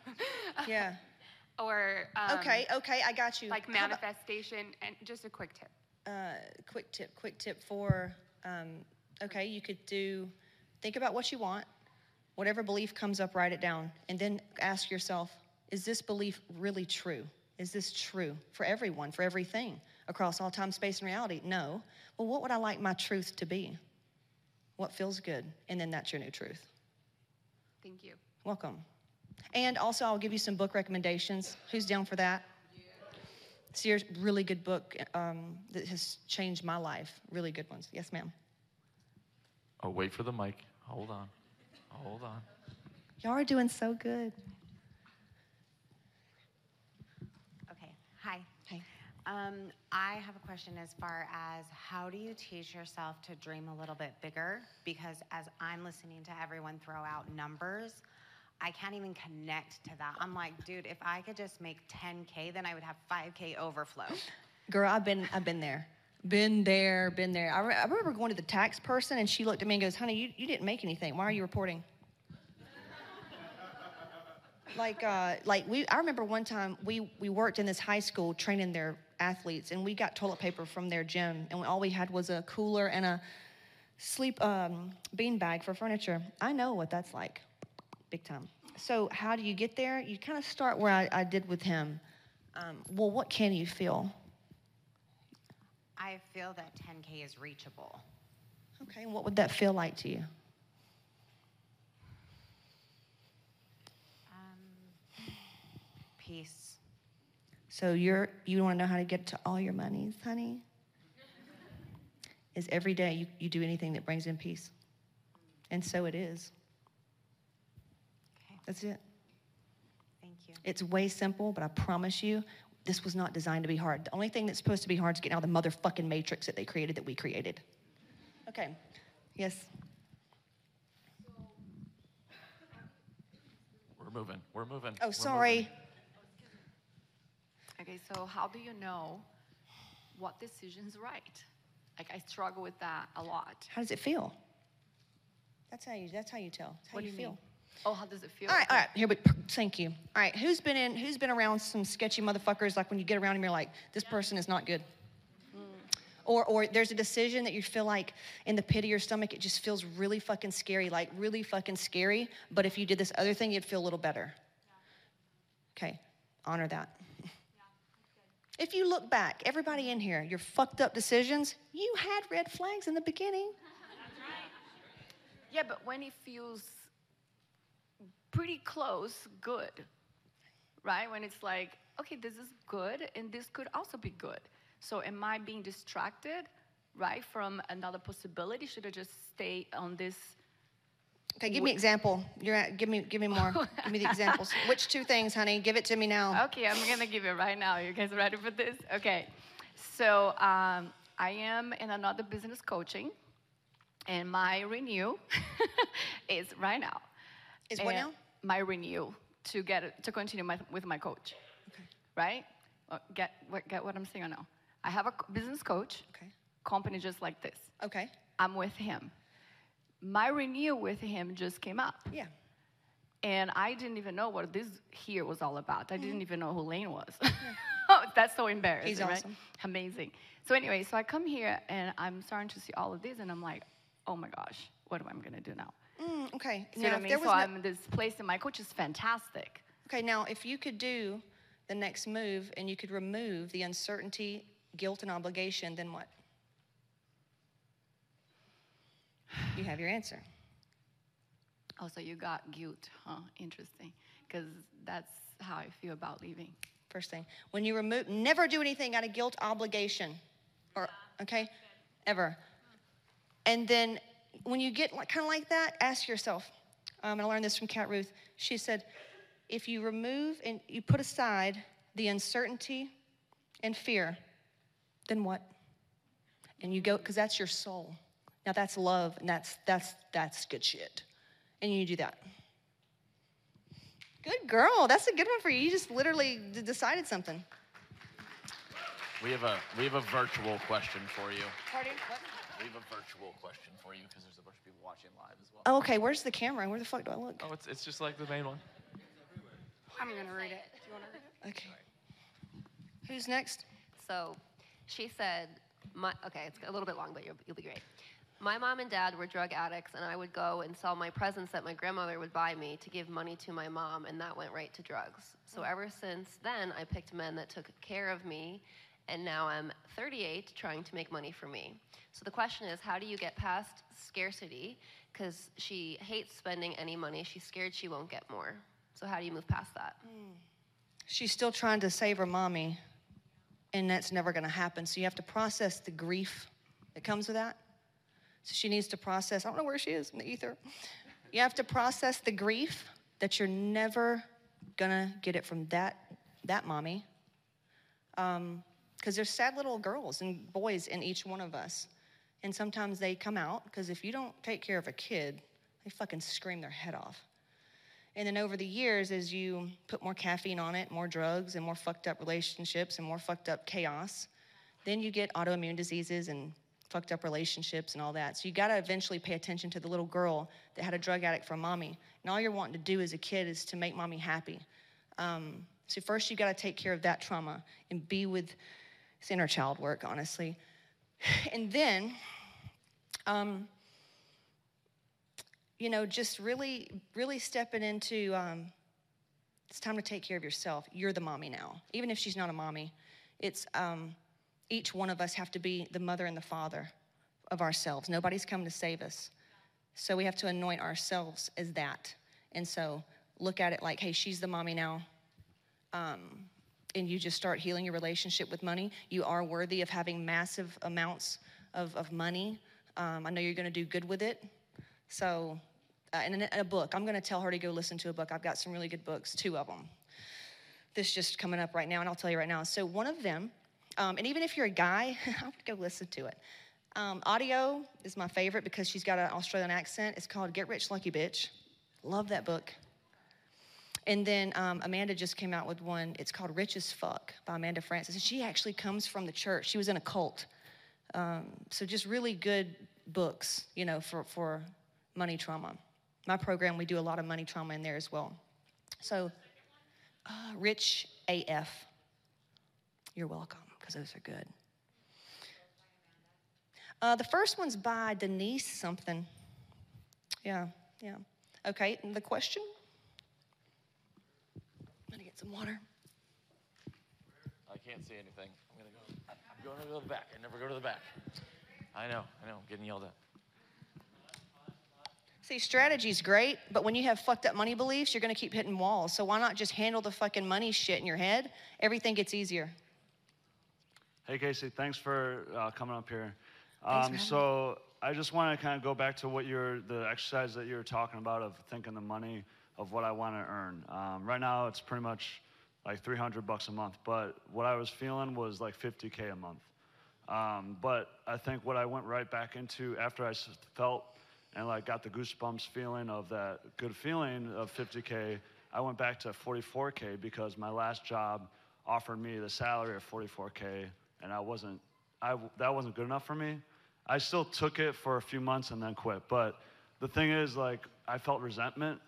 Yeah. or um, okay, okay, I got you. like How about- manifestation. And just a quick tip. uh, quick tip, quick tip for, um, okay, you could do, think about what you want, whatever belief comes up, write it down, and then ask yourself, is this belief really true? Is this true for everyone, for everything, across all time, space, and reality? No. Well, what would I like my truth to be? What feels good? And then that's your new truth. Thank you. Welcome. And also, I'll give you some book recommendations. Who's down for that? Sears, really good book um, that has changed my life. Really good ones. Yes, ma'am. Oh, wait for the mic. Hold on. Hold on. Y'all are doing so good. Okay, hi. Um, I have a question as far as how do you teach yourself to dream a little bit bigger? Because as I'm listening to everyone throw out numbers, I can't even connect to that. I'm like, dude, if I could just make 10K, then I would have 5K overflow. Girl, I've been, I've been there. Been there, been there. I, re- I remember going to the tax person and she looked at me and goes, honey, you, you didn't make anything. Why are you reporting? Like, uh, like we, I remember one time we, we worked in this high school training their athletes and we got toilet paper from their gym and all we had was a cooler and a sleep um, bean bag for furniture. I know what that's like, big time. So how do you get there? You kind of start where I, I did with him. Um, well, what can you feel? I feel that 10K is reachable. Okay, and what would that feel like to you? Peace. So you're you want to know how to get to all your monies, honey? Is every day you, you do anything that brings in peace. And so it is. Okay, That's it. thank you. It's way simple, but I promise you, this was not designed to be hard. The only thing that's supposed to be hard is getting out of the motherfucking matrix that they created that we created. Okay. Yes. We're moving. We're moving. Oh, We're sorry. moving. Okay, so how do you know what decision's right? Like I struggle with that a lot. How does it feel? That's how you that's how you tell. It's how What you do you feel. mean? Oh, how does it feel? All right, all right. Here, but thank you. All right, who's been in? Who's been around some sketchy motherfuckers? Like when you get around them, you're like, this person is not good. Hmm. Or, or there's a decision that you feel like in the pit of your stomach, it just feels really fucking scary, like really fucking scary. But if you did this other thing, you'd feel a little better. Okay, honor that. If you look back, everybody in here, your fucked up decisions, you had red flags in the beginning. Yeah, but when it feels pretty close, good, right? When it's like, okay, this is good, and this could also be good. So am I being distracted, right, from another possibility? Should I just stay on this? Okay, give me example. You're at, give me give me more. give me the examples. Which two things, honey? Give it to me now. Okay, I'm gonna give it right now. You guys ready for this? Okay. So um, I am in another business coaching, and my renew is right now. Is what And now? My renew to get to continue my, with my coach. Okay. Right? Uh, Get what get what I'm saying or no? I have a business coach. Okay. Company just like this. Okay. I'm with him. My renew with him just came up. Yeah. And I didn't even know what this here was all about. I Mm-hmm. didn't even know who Lane was. oh That's so embarrassing, He's right? awesome. Amazing. So anyway, so I come here and I'm starting to see all of this, and I'm like, oh my gosh, what am I gonna do now? Mm, okay. See what I mean? there So was no- I'm in this place, and my coach is fantastic. okay, now if you could do the next move and you could remove the uncertainty, guilt, and obligation, then what? You have your answer. Also, you got guilt, huh? Interesting, because that's how I feel about leaving. First thing. When you remove, never do anything out of guilt, obligation, or okay? Ever. And then when you get like, kind of like that, ask yourself, um, and I learned this from Kat Ruth. She said, if you remove and you put aside the uncertainty and fear, then what? And you go, because that's your soul. Now that's love, and that's that's that's good shit. And you do that. Good girl. That's a good one for you. You just literally d- decided something. We have a we have a virtual question for you. Pardon? What? We have a virtual question for you because there's a bunch of people watching live as well. Oh, okay. Where's the camera? Where the fuck do I look? Oh, it's it's just like the main one. I'm gonna read it. Do you want to read it? Okay. Who's next? So she said, my, okay, it's a little bit long, but you'll, you'll be great. My mom and dad were drug addicts, and I would go and sell my presents that my grandmother would buy me to give money to my mom, and that went right to drugs. So mm. ever since then, I picked men that took care of me, and now I'm 38 trying to make money for me. So the question is, how do you get past scarcity? Because she hates spending any money. She's scared she won't get more. So how do you move past that? Mm. She's still trying to save her mommy, and that's never going to happen. So you have to process the grief that comes with that. So she needs to process, I don't know where she is in the ether. You have to process the grief that you're never to get it from that, that mommy. Um, because there's sad little girls and boys in each one of us. And sometimes they come out, because if you don't take care of a kid, they fucking scream their head off. And then over the years, as you put more caffeine on it, more drugs, and more fucked up relationships, and more fucked up chaos, then you get autoimmune diseases and fucked up relationships and all that. So you gotta eventually pay attention to the little girl that had a drug addict for mommy. And all you're wanting to do as a kid is to make mommy happy. Um, so first, you gotta take care of that trauma and be with it's inner child work, honestly. And then, um, you know, just really, really stepping into um, it's time to take care of yourself. You're the mommy now. Even if she's not a mommy, it's um, each one of us have to be the mother and the father of ourselves. Nobody's come to save us. So we have to anoint ourselves as that. And so look at it like, hey, she's the mommy now. Um, and you just start healing your relationship with money. You are worthy of having massive amounts of, of money. Um, I know you're going to do good with it. So, uh, and a, a book. I'm going to tell her to go listen to a book. I've got some really good books, two of them. This just coming up right now, and I'll tell you right now. So, one of them, um, and even if you're a guy, I would go listen to it. Um, audio is my favorite because she's got an Australian accent. It's called Get Rich Lucky Bitch. Love that book. And then um, Amanda just came out with one. It's called Rich as Fuck by Amanda Frances. And she actually comes from the church. She was in a cult. Um, so just really good books, you know, for, for money trauma. My program, we do a lot of money trauma in there as well. So, uh, Rich AF. You're welcome, because those are good. Uh, the first one's by Denise something. Yeah, yeah. Okay, and the question? I'm gonna get some water. I can't see anything. I'm gonna go. I'm going to go to the back. I never go to the back. I know. I know. I'm getting yelled at. See, strategy's great, but when you have fucked up money beliefs, you're gonna keep hitting walls. So why not just handle the fucking money shit in your head? Everything gets easier. Hey Casey, thanks for uh, coming up here. Um, so I just want to kind of go back to what you're the exercise that you were talking about of thinking the money of what I want to earn. Um, right now it's pretty much like 300 bucks a month, but what I was feeling was like 50k a month. Um, but I think what I went right back into after I felt and like got the goosebumps feeling of that good feeling of 50k, I went back to 44k because my last job offered me the salary of 44k, and I wasn't, I that wasn't good enough for me. I still took it for a few months and then quit. But the thing is, like, I felt resentment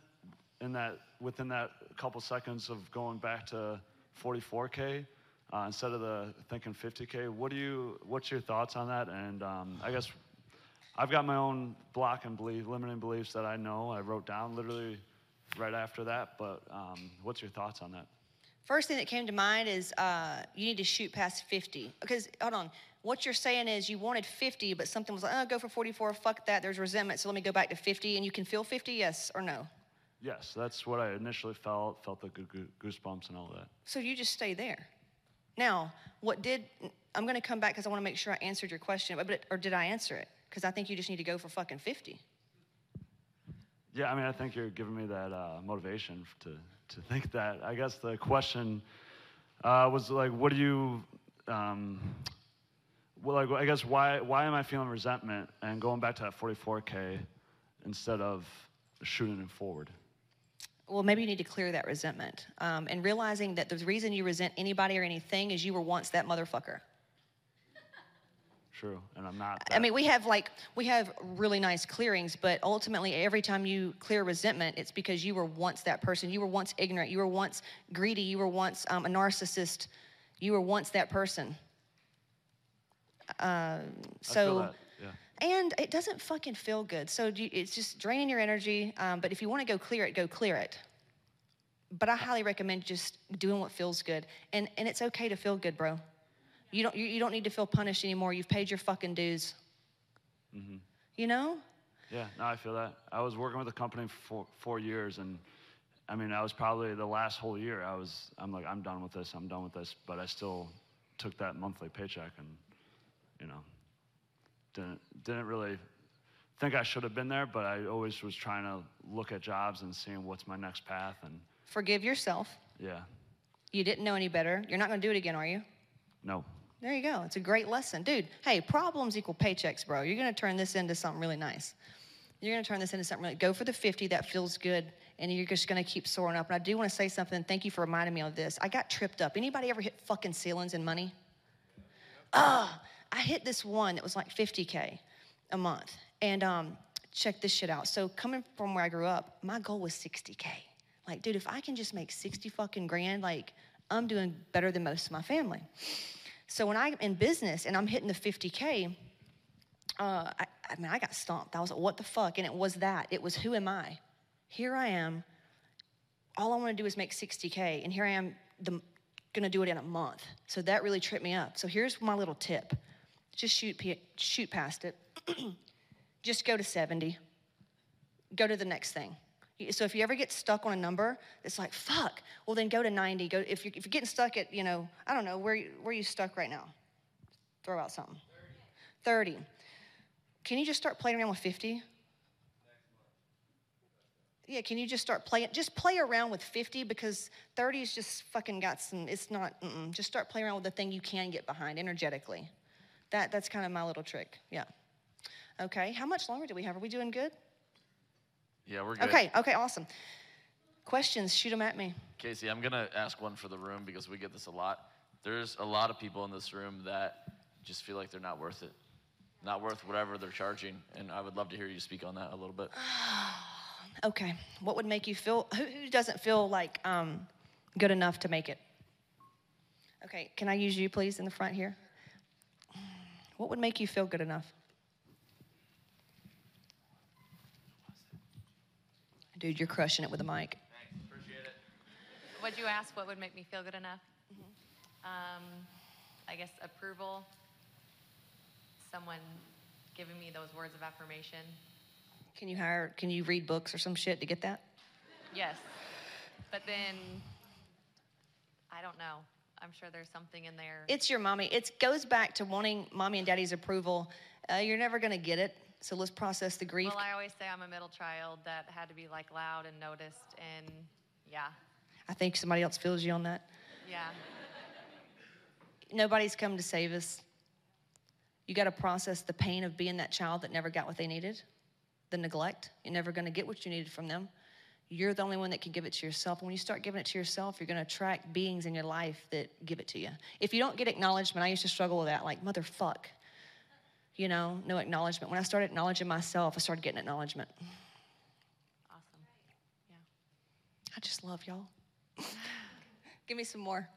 in that within that couple seconds of going back to 44k uh, instead of the thinking 50k. What do you? What's your thoughts on that? And um, I guess I've got my own block and belief, limiting beliefs that I know. I wrote down literally right after that. But um, what's your thoughts on that? First thing that came to mind is uh, you need to shoot past 50. Because, hold on, what you're saying is you wanted 50, but something was like, oh, go for 44, fuck that, there's resentment, so let me go back to 50. And you can feel 50, yes or no? Yes, that's what I initially felt. Felt the goo- goo- goosebumps and all that. So you just stay there. Now, what did I'm going to come back because I want to make sure I answered your question, but, but or did I answer it? Because I think you just need to go for fucking 50. Yeah, I mean, I think you're giving me that uh, motivation to, to think that. I guess the question uh, was like, what do you, um, well, like, I guess why, why am I feeling resentment and going back to that 44K instead of shooting it forward? Well, maybe you need to clear that resentment um, and realizing that the reason you resent anybody or anything is you were once that motherfucker. True, and I'm not. I mean, we have like we have really nice clearings, but ultimately, every time you clear resentment, it's because you were once that person. You were once ignorant. You were once greedy. You were once um, a narcissist. You were once that person. Um, so, that, yeah. and it doesn't fucking feel good. So do you, it's just draining your energy. Um, but if you want to go clear it, go clear it. But I highly recommend just doing what feels good, and and it's okay to feel good, bro. You don't you, you don't need to feel punished anymore. You've paid your fucking dues. Mm-hmm. You know. Yeah, no, I feel that. I was working with a company for four, four years, and I mean, I was probably the last whole year. I was, I'm like, I'm done with this. I'm done with this. But I still took that monthly paycheck, and you know, didn't didn't really think I should have been there. But I always was trying to look at jobs and seeing what's my next path, and Forgive yourself. yeah, You didn't know any better. You're not going to do it again, are you? no, There you go. It's a great lesson. Dude, hey, problems equal paychecks, bro. You're going to turn this into something really nice. You're going to turn this into something really Go for the 50 that feels good and you're just going to keep soaring up. And I do want to say something. Thank you for reminding me of this. I got tripped up. Anybody ever hit fucking ceilings in money? Ah, I hit this one that was like 50k a month. And um, check this shit out. So coming from where I grew up, my goal was 60k. Like, dude, if I can just make 60 fucking grand, like I'm doing better than most of my family. So when I'm in business and I'm hitting the 50k, uh, I, I mean, I got stomped. I was like, what the fuck? And it was that. It was who am I? Here I am. All I want to do is make 60k, and here I am, gonna do it in a month. So that really tripped me up. So here's my little tip: just shoot shoot past it. just go to 70. Go to the next thing. So if you ever get stuck on a number, it's like fuck. Well, then go to 90. Go if you're, if you're getting stuck at you know I don't know where where you stuck right now. Throw out something. 30. Can you just start playing around with 50? Yeah, can you just start playing? Just play around with 50 because 30's just fucking got some, it's not, mm-mm. just start playing around with the thing you can get behind energetically. That, that's kind of my little trick. Yeah. Okay, how much longer do we have? Are we doing good? Yeah, we're good. Okay, okay, awesome. Questions, shoot them at me. Casey, I'm gonna ask one for the room because we get this a lot. There's a lot of people in this room that just feel like they're not worth it, not worth whatever they're charging, and I would love to hear you speak on that a little bit. Okay, what would make you feel, who, who doesn't feel like um, good enough to make it? Okay, can I use you, please, in the front here? What would make you feel good enough? Dude, you're crushing it with the mic. Thanks, appreciate it. Would you ask what would make me feel good enough? Um, I guess approval. Someone giving me those words of affirmation. Can you hire, can you read books or some shit to get that? Yes. But then, I don't know. I'm sure there's something in there. It's your mommy. It goes back to wanting mommy and daddy's approval. Uh, you're never going to get it. So let's process the grief. Well, I always say I'm a middle child that had to be like loud and noticed, and yeah, I think somebody else feels you on that. yeah. Nobody's come to save us. You got to process the pain of being that child that never got what they needed, the neglect. You're never going to get what you needed from them. You're the only one that can give it to yourself. And when you start giving it to yourself, you're going to attract beings in your life that give it to you. If you don't get acknowledgement, I used to struggle with that, like, motherfuck. You know, no acknowledgement. When I started acknowledging myself, I started getting acknowledgement. Awesome. Yeah. I just love y'all. Give me some more.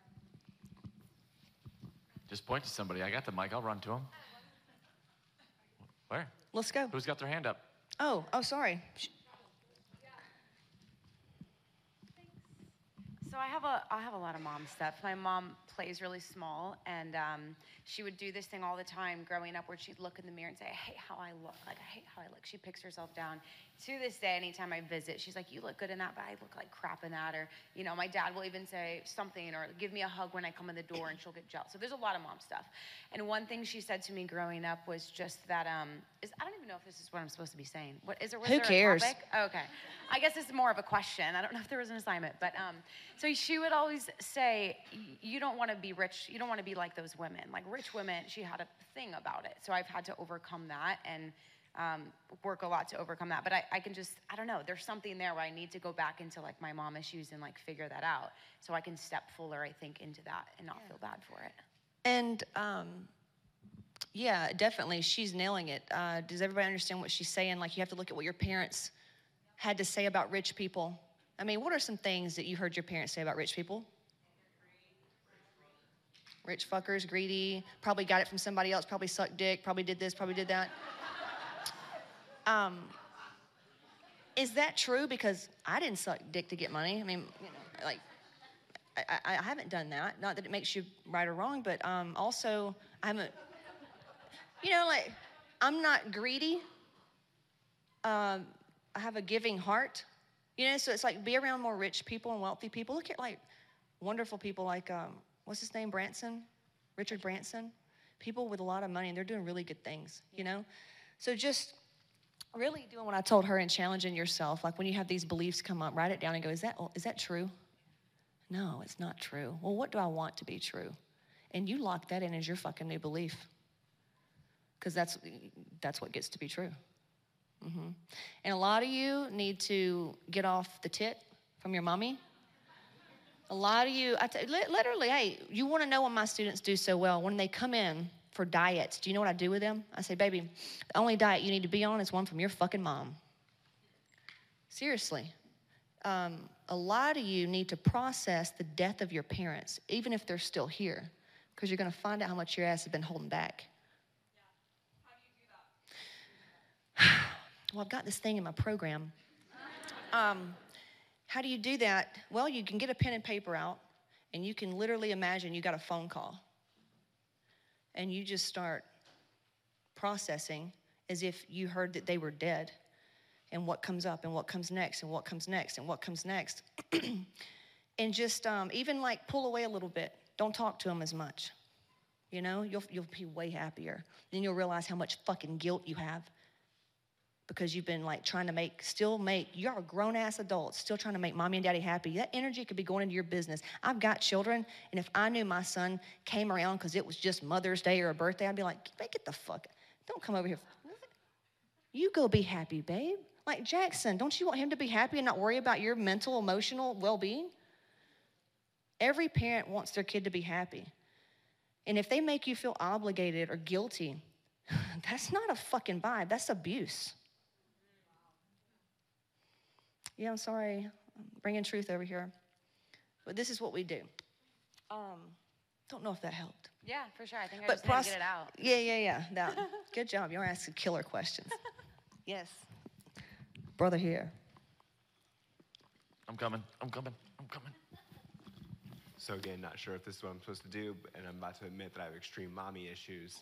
Just point to somebody. I got the mic. I'll run to them. Where? Let's go. Who's got their hand up? Oh, oh, sorry. So I have a I have a lot of mom stuff. My mom plays really small, and um, she would do this thing all the time growing up, where she'd look in the mirror and say, "I hate how I look. Like I hate how I look." She picks herself down. To this day, anytime I visit, she's like, "You look good in that, but I look like crap in that." Or you know, my dad will even say something or give me a hug when I come in the door, and she'll get jealous. So there's a lot of mom stuff. And one thing she said to me growing up was just that um, is I don't even know if this is what I'm supposed to be saying. What is there? Was Who there cares? A topic? Okay. I guess it's more of a question. I don't know if there was an assignment, but um, so she would always say, "You don't want to be rich. You don't want to be like those women. Like rich women." She had a thing about it. So I've had to overcome that and um, work a lot to overcome that. But I, I can just, I don't know. There's something there where I need to go back into like my mom issues and like figure that out, so I can step fuller, I think, into that and not feel bad for it. And um, yeah, definitely, she's nailing it. Uh, does everybody understand what she's saying? Like, you have to look at what your parents had to say about rich people. I mean, what are some things that you heard your parents say about rich people? Rich fuckers, greedy, probably got it from somebody else, probably sucked dick, probably did this, probably did that. Um, is that true? Because I didn't suck dick to get money. I mean, you know, like, I, I, haven't done that. Not that it makes you right or wrong, but um, also I haven't. You know, like I'm not greedy. Um, I have a giving heart. You know, so it's like be around more rich people and wealthy people. Look at like wonderful people like um, what's his name, Branson, Richard Branson. People with a lot of money and they're doing really good things. You know, so just really doing what I told her and challenging yourself. Like when you have these beliefs come up, write it down and go, is that is that true? No, it's not true. Well, what do I want to be true? And you lock that in as your fucking new belief. Because that's that's what gets to be true. hmm And a lot of you need to get off the tit from your mommy. A lot of you, I t- literally, hey, you want to know what my students do so well? When they come in for diets, do you know what I do with them? I say, baby, the only diet you need to be on is one from your fucking mom. Seriously. Um, a lot of you need to process the death of your parents, even if they're still here, because you're going to find out how much your ass has been holding back. Well, I've got this thing in my program. Um, how do you do that? Well, you can get a pen and paper out, and you can literally imagine you got a phone call, and you just start processing as if you heard that they were dead and what comes up and what comes next and what comes next and what comes next. and just um, even like pull away a little bit. Don't talk to them as much. You know, you'll, you'll be way happier. Then you'll realize how much fucking guilt you have because you've been like trying to make, still make, you're a grown ass adult, still trying to make mommy and daddy happy. That energy could be going into your business. I've got children, and if I knew my son came around because it was just Mother's Day or a birthday, I'd be like, get the fuck, don't come over here. You go be happy, babe. Like Jackson, don't you want him to be happy and not worry about your mental, emotional well being? Every parent wants their kid to be happy. And if they make you feel obligated or guilty, that's not a fucking vibe, that's abuse. Yeah, I'm sorry, I'm bringing truth over here. But this is what we do. Um, don't know if that helped. Yeah, for sure. I think I But just had to get it out. Yeah, yeah, yeah. That, good job. You're asking killer questions. yes. Brother here. I'm coming. I'm coming. I'm coming. So again, not sure if this is what I'm supposed to do, and I'm about to admit that I have extreme mommy issues.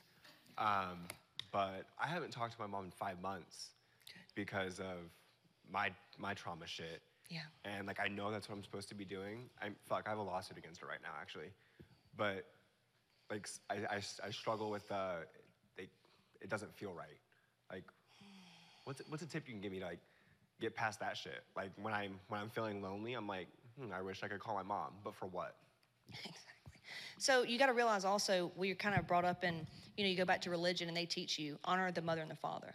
Um, but I haven't talked to my mom in five months because of my my trauma shit. Yeah. And like I know that's what I'm supposed to be doing. I'm fuck. I have a lawsuit against her right now, actually. But like I I struggle with uh, they, it doesn't feel right. Like, what's a- what's a tip you can give me to like get past that shit? Like when I'm when I'm feeling lonely, I'm like, hmm, I wish I could call my mom, but for what? Exactly. So you got to realize also we're kind of brought up in, you know, you go back to religion and they teach you honor the mother and the father.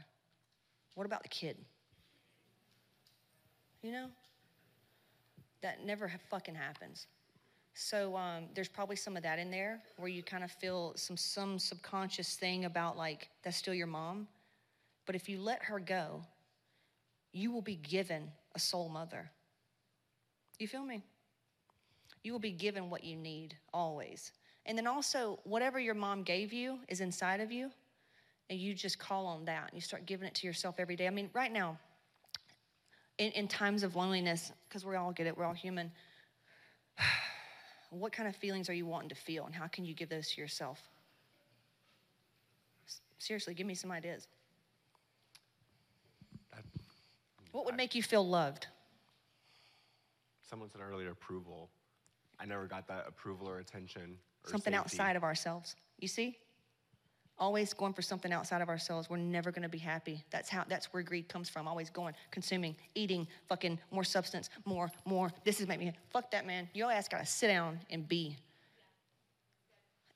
What about the kid? You know, that never fucking happens. So um, there's probably some of that in there where you kind of feel some some subconscious thing about like that's still your mom, but if you let her go, you will be given a soul mother. You feel me? You will be given what you need always. And then also, whatever your mom gave you is inside of you, and you just call on that and you start giving it to yourself every day. I mean, right now, in, in times of loneliness, because we all get it, we're all human, What kind of feelings are you wanting to feel, and how can you give those to yourself? Seriously, give me some ideas. What would make you feel loved? Someone said earlier approval. I never got that approval or attention. Or something safety. outside of ourselves. You see? Always going for something outside of ourselves. We're never going to be happy. That's how that's where greed comes from. Always going, consuming, eating, fucking more substance, more, more. This is make me fuck that man. Your ass got to sit down and be.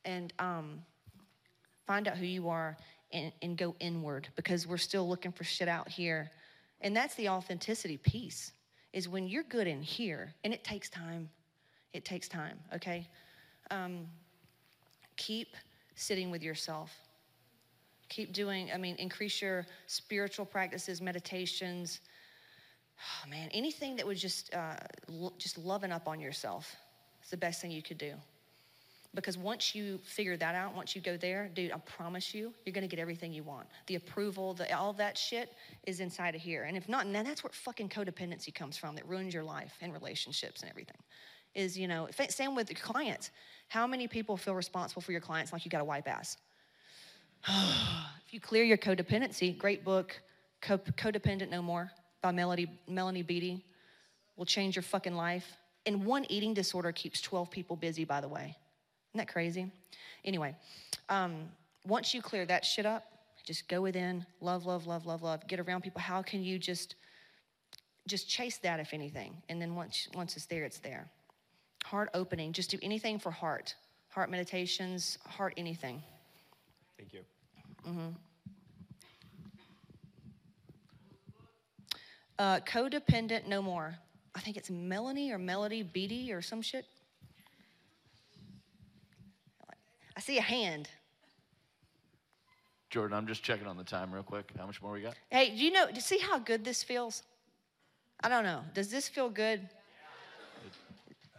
And um find out who you are and, and go inward because we're still looking for shit out here. And that's the authenticity piece is when you're good in here, and it takes time. It takes time, okay? Um, keep sitting with yourself. Keep doing, I mean, increase your spiritual practices, meditations. Oh, man, anything that would just, uh, lo- just loving up on yourself is the best thing you could do. Because once you figure that out, once you go there, dude, I promise you, you're gonna get everything you want. The approval, the, all that shit is inside of here. And if not, then that's where fucking codependency comes from that ruins your life and relationships and everything. Is, you know, same with your clients. How many people feel responsible for your clients like you gotta wipe ass? if you clear your codependency, great book, Co- Codependent No More by Melody, Melanie Beattie, will change your fucking life. And one eating disorder keeps 12 people busy, by the way. Isn't that crazy? Anyway, um, once you clear that shit up, just go within, love, love, love, love, love. Get around people. How can you just just chase that if anything? And then once once it's there, it's there. Heart opening. Just do anything for heart. Heart meditations, heart anything. Thank you. hmm Uh, codependent no more. I think it's Melanie or Melody Beattie or some shit. I see a hand. Jordan, I'm just checking on the time real quick. How much more we got? Hey, do you know, do you see how good this feels? I don't know. Does this feel good?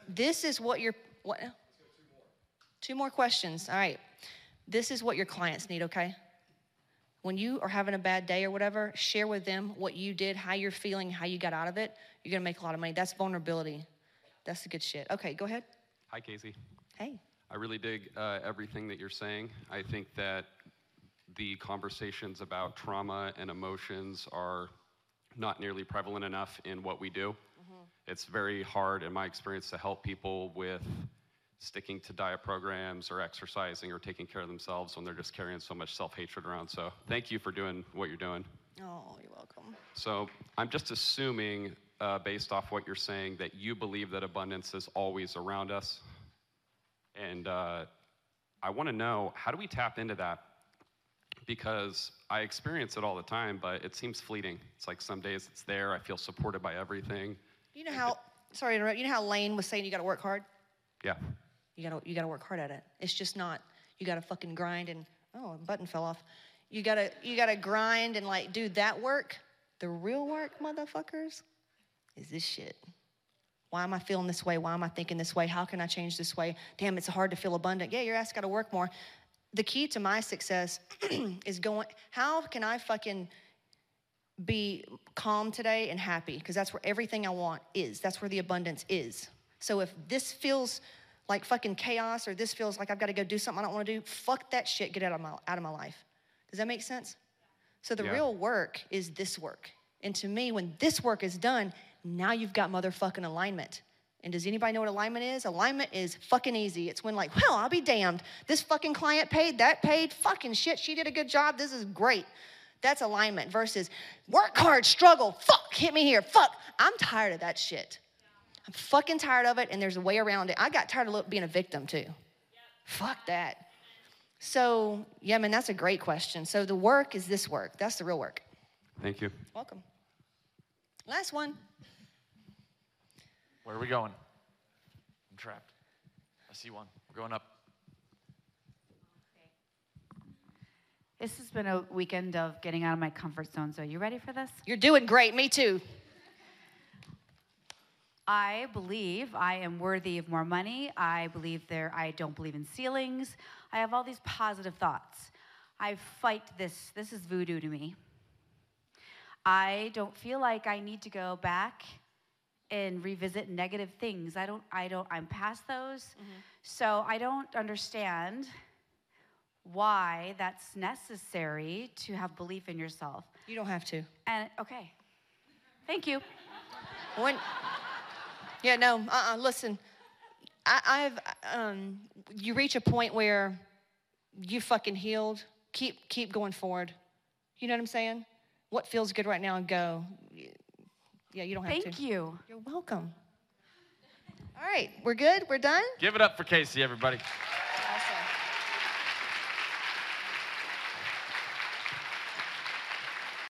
This is what your, what? now? Two more questions. All right. This is what your clients need, okay? When you are having a bad day or whatever, share with them what you did, how you're feeling, how you got out of it. You're gonna make a lot of money. That's vulnerability. That's the good shit. Okay, go ahead. Hi, Casey. Hey. I really dig uh, everything that you're saying. I think that the conversations about trauma and emotions are not nearly prevalent enough in what we do. It's very hard, in my experience, to help people with sticking to diet programs or exercising or taking care of themselves when they're just carrying so much self hatred around. So, thank you for doing what you're doing. Oh, you're welcome. So, I'm just assuming, uh, based off what you're saying, that you believe that abundance is always around us. And uh, I want to know how do we tap into that? Because I experience it all the time, but it seems fleeting. It's like some days it's there, I feel supported by everything. You know how, sorry to interrupt, you know how Lane was saying you gotta work hard? Yeah. You gotta you gotta work hard at it. It's just not you gotta fucking grind and oh a button fell off. You gotta you gotta grind and like do that work. The real work, motherfuckers, is this shit. Why am I feeling this way? Why am I thinking this way? How can I change this way? Damn, it's hard to feel abundant. Yeah, your ass gotta work more. The key to my success is going, how can I fucking be calm today and happy? Because that's where everything I want is. That's where the abundance is. So if this feels like fucking chaos or this feels like I've got to go do something I don't want to do, fuck that shit. Get out of my out of my life. Does that make sense? So the Yeah. real work is this work. And to me, when this work is done, now you've got motherfucking alignment. And does anybody know what alignment is? Alignment is fucking easy. It's when like, well, I'll be damned. This fucking client paid, that paid, fucking shit. She did a good job. This is great. That's alignment versus work hard, struggle, fuck, hit me here, fuck. I'm tired of that shit. I'm fucking tired of it, and there's a way around it. I got tired of being a victim too. Fuck that. So, yeah, man, that's a great question. So, the work is this work. That's the real work. Thank you. Welcome. Last one. Where are we going? I'm trapped. I see one. We're going up. This has been a weekend of getting out of my comfort zone. So, you ready for this? You're doing great. Me too. I believe I am worthy of more money. I believe there I don't believe in ceilings. I have all these positive thoughts. I fight this. This is voodoo to me. I don't feel like I need to go back and revisit negative things. I don't, I don't, I'm past those. Mm-hmm. So I don't understand why that's necessary to have belief in yourself. You don't have to. And okay, thank you. When, yeah, no, uh-uh, listen. I, I've, um, you reach a point where you fucking healed. Keep, keep going forward. You know what I'm saying? What feels good right now, and go. Yeah, you don't have to. Thank you. You're welcome. All right, we're good? We're done? Give it up for Casey, everybody.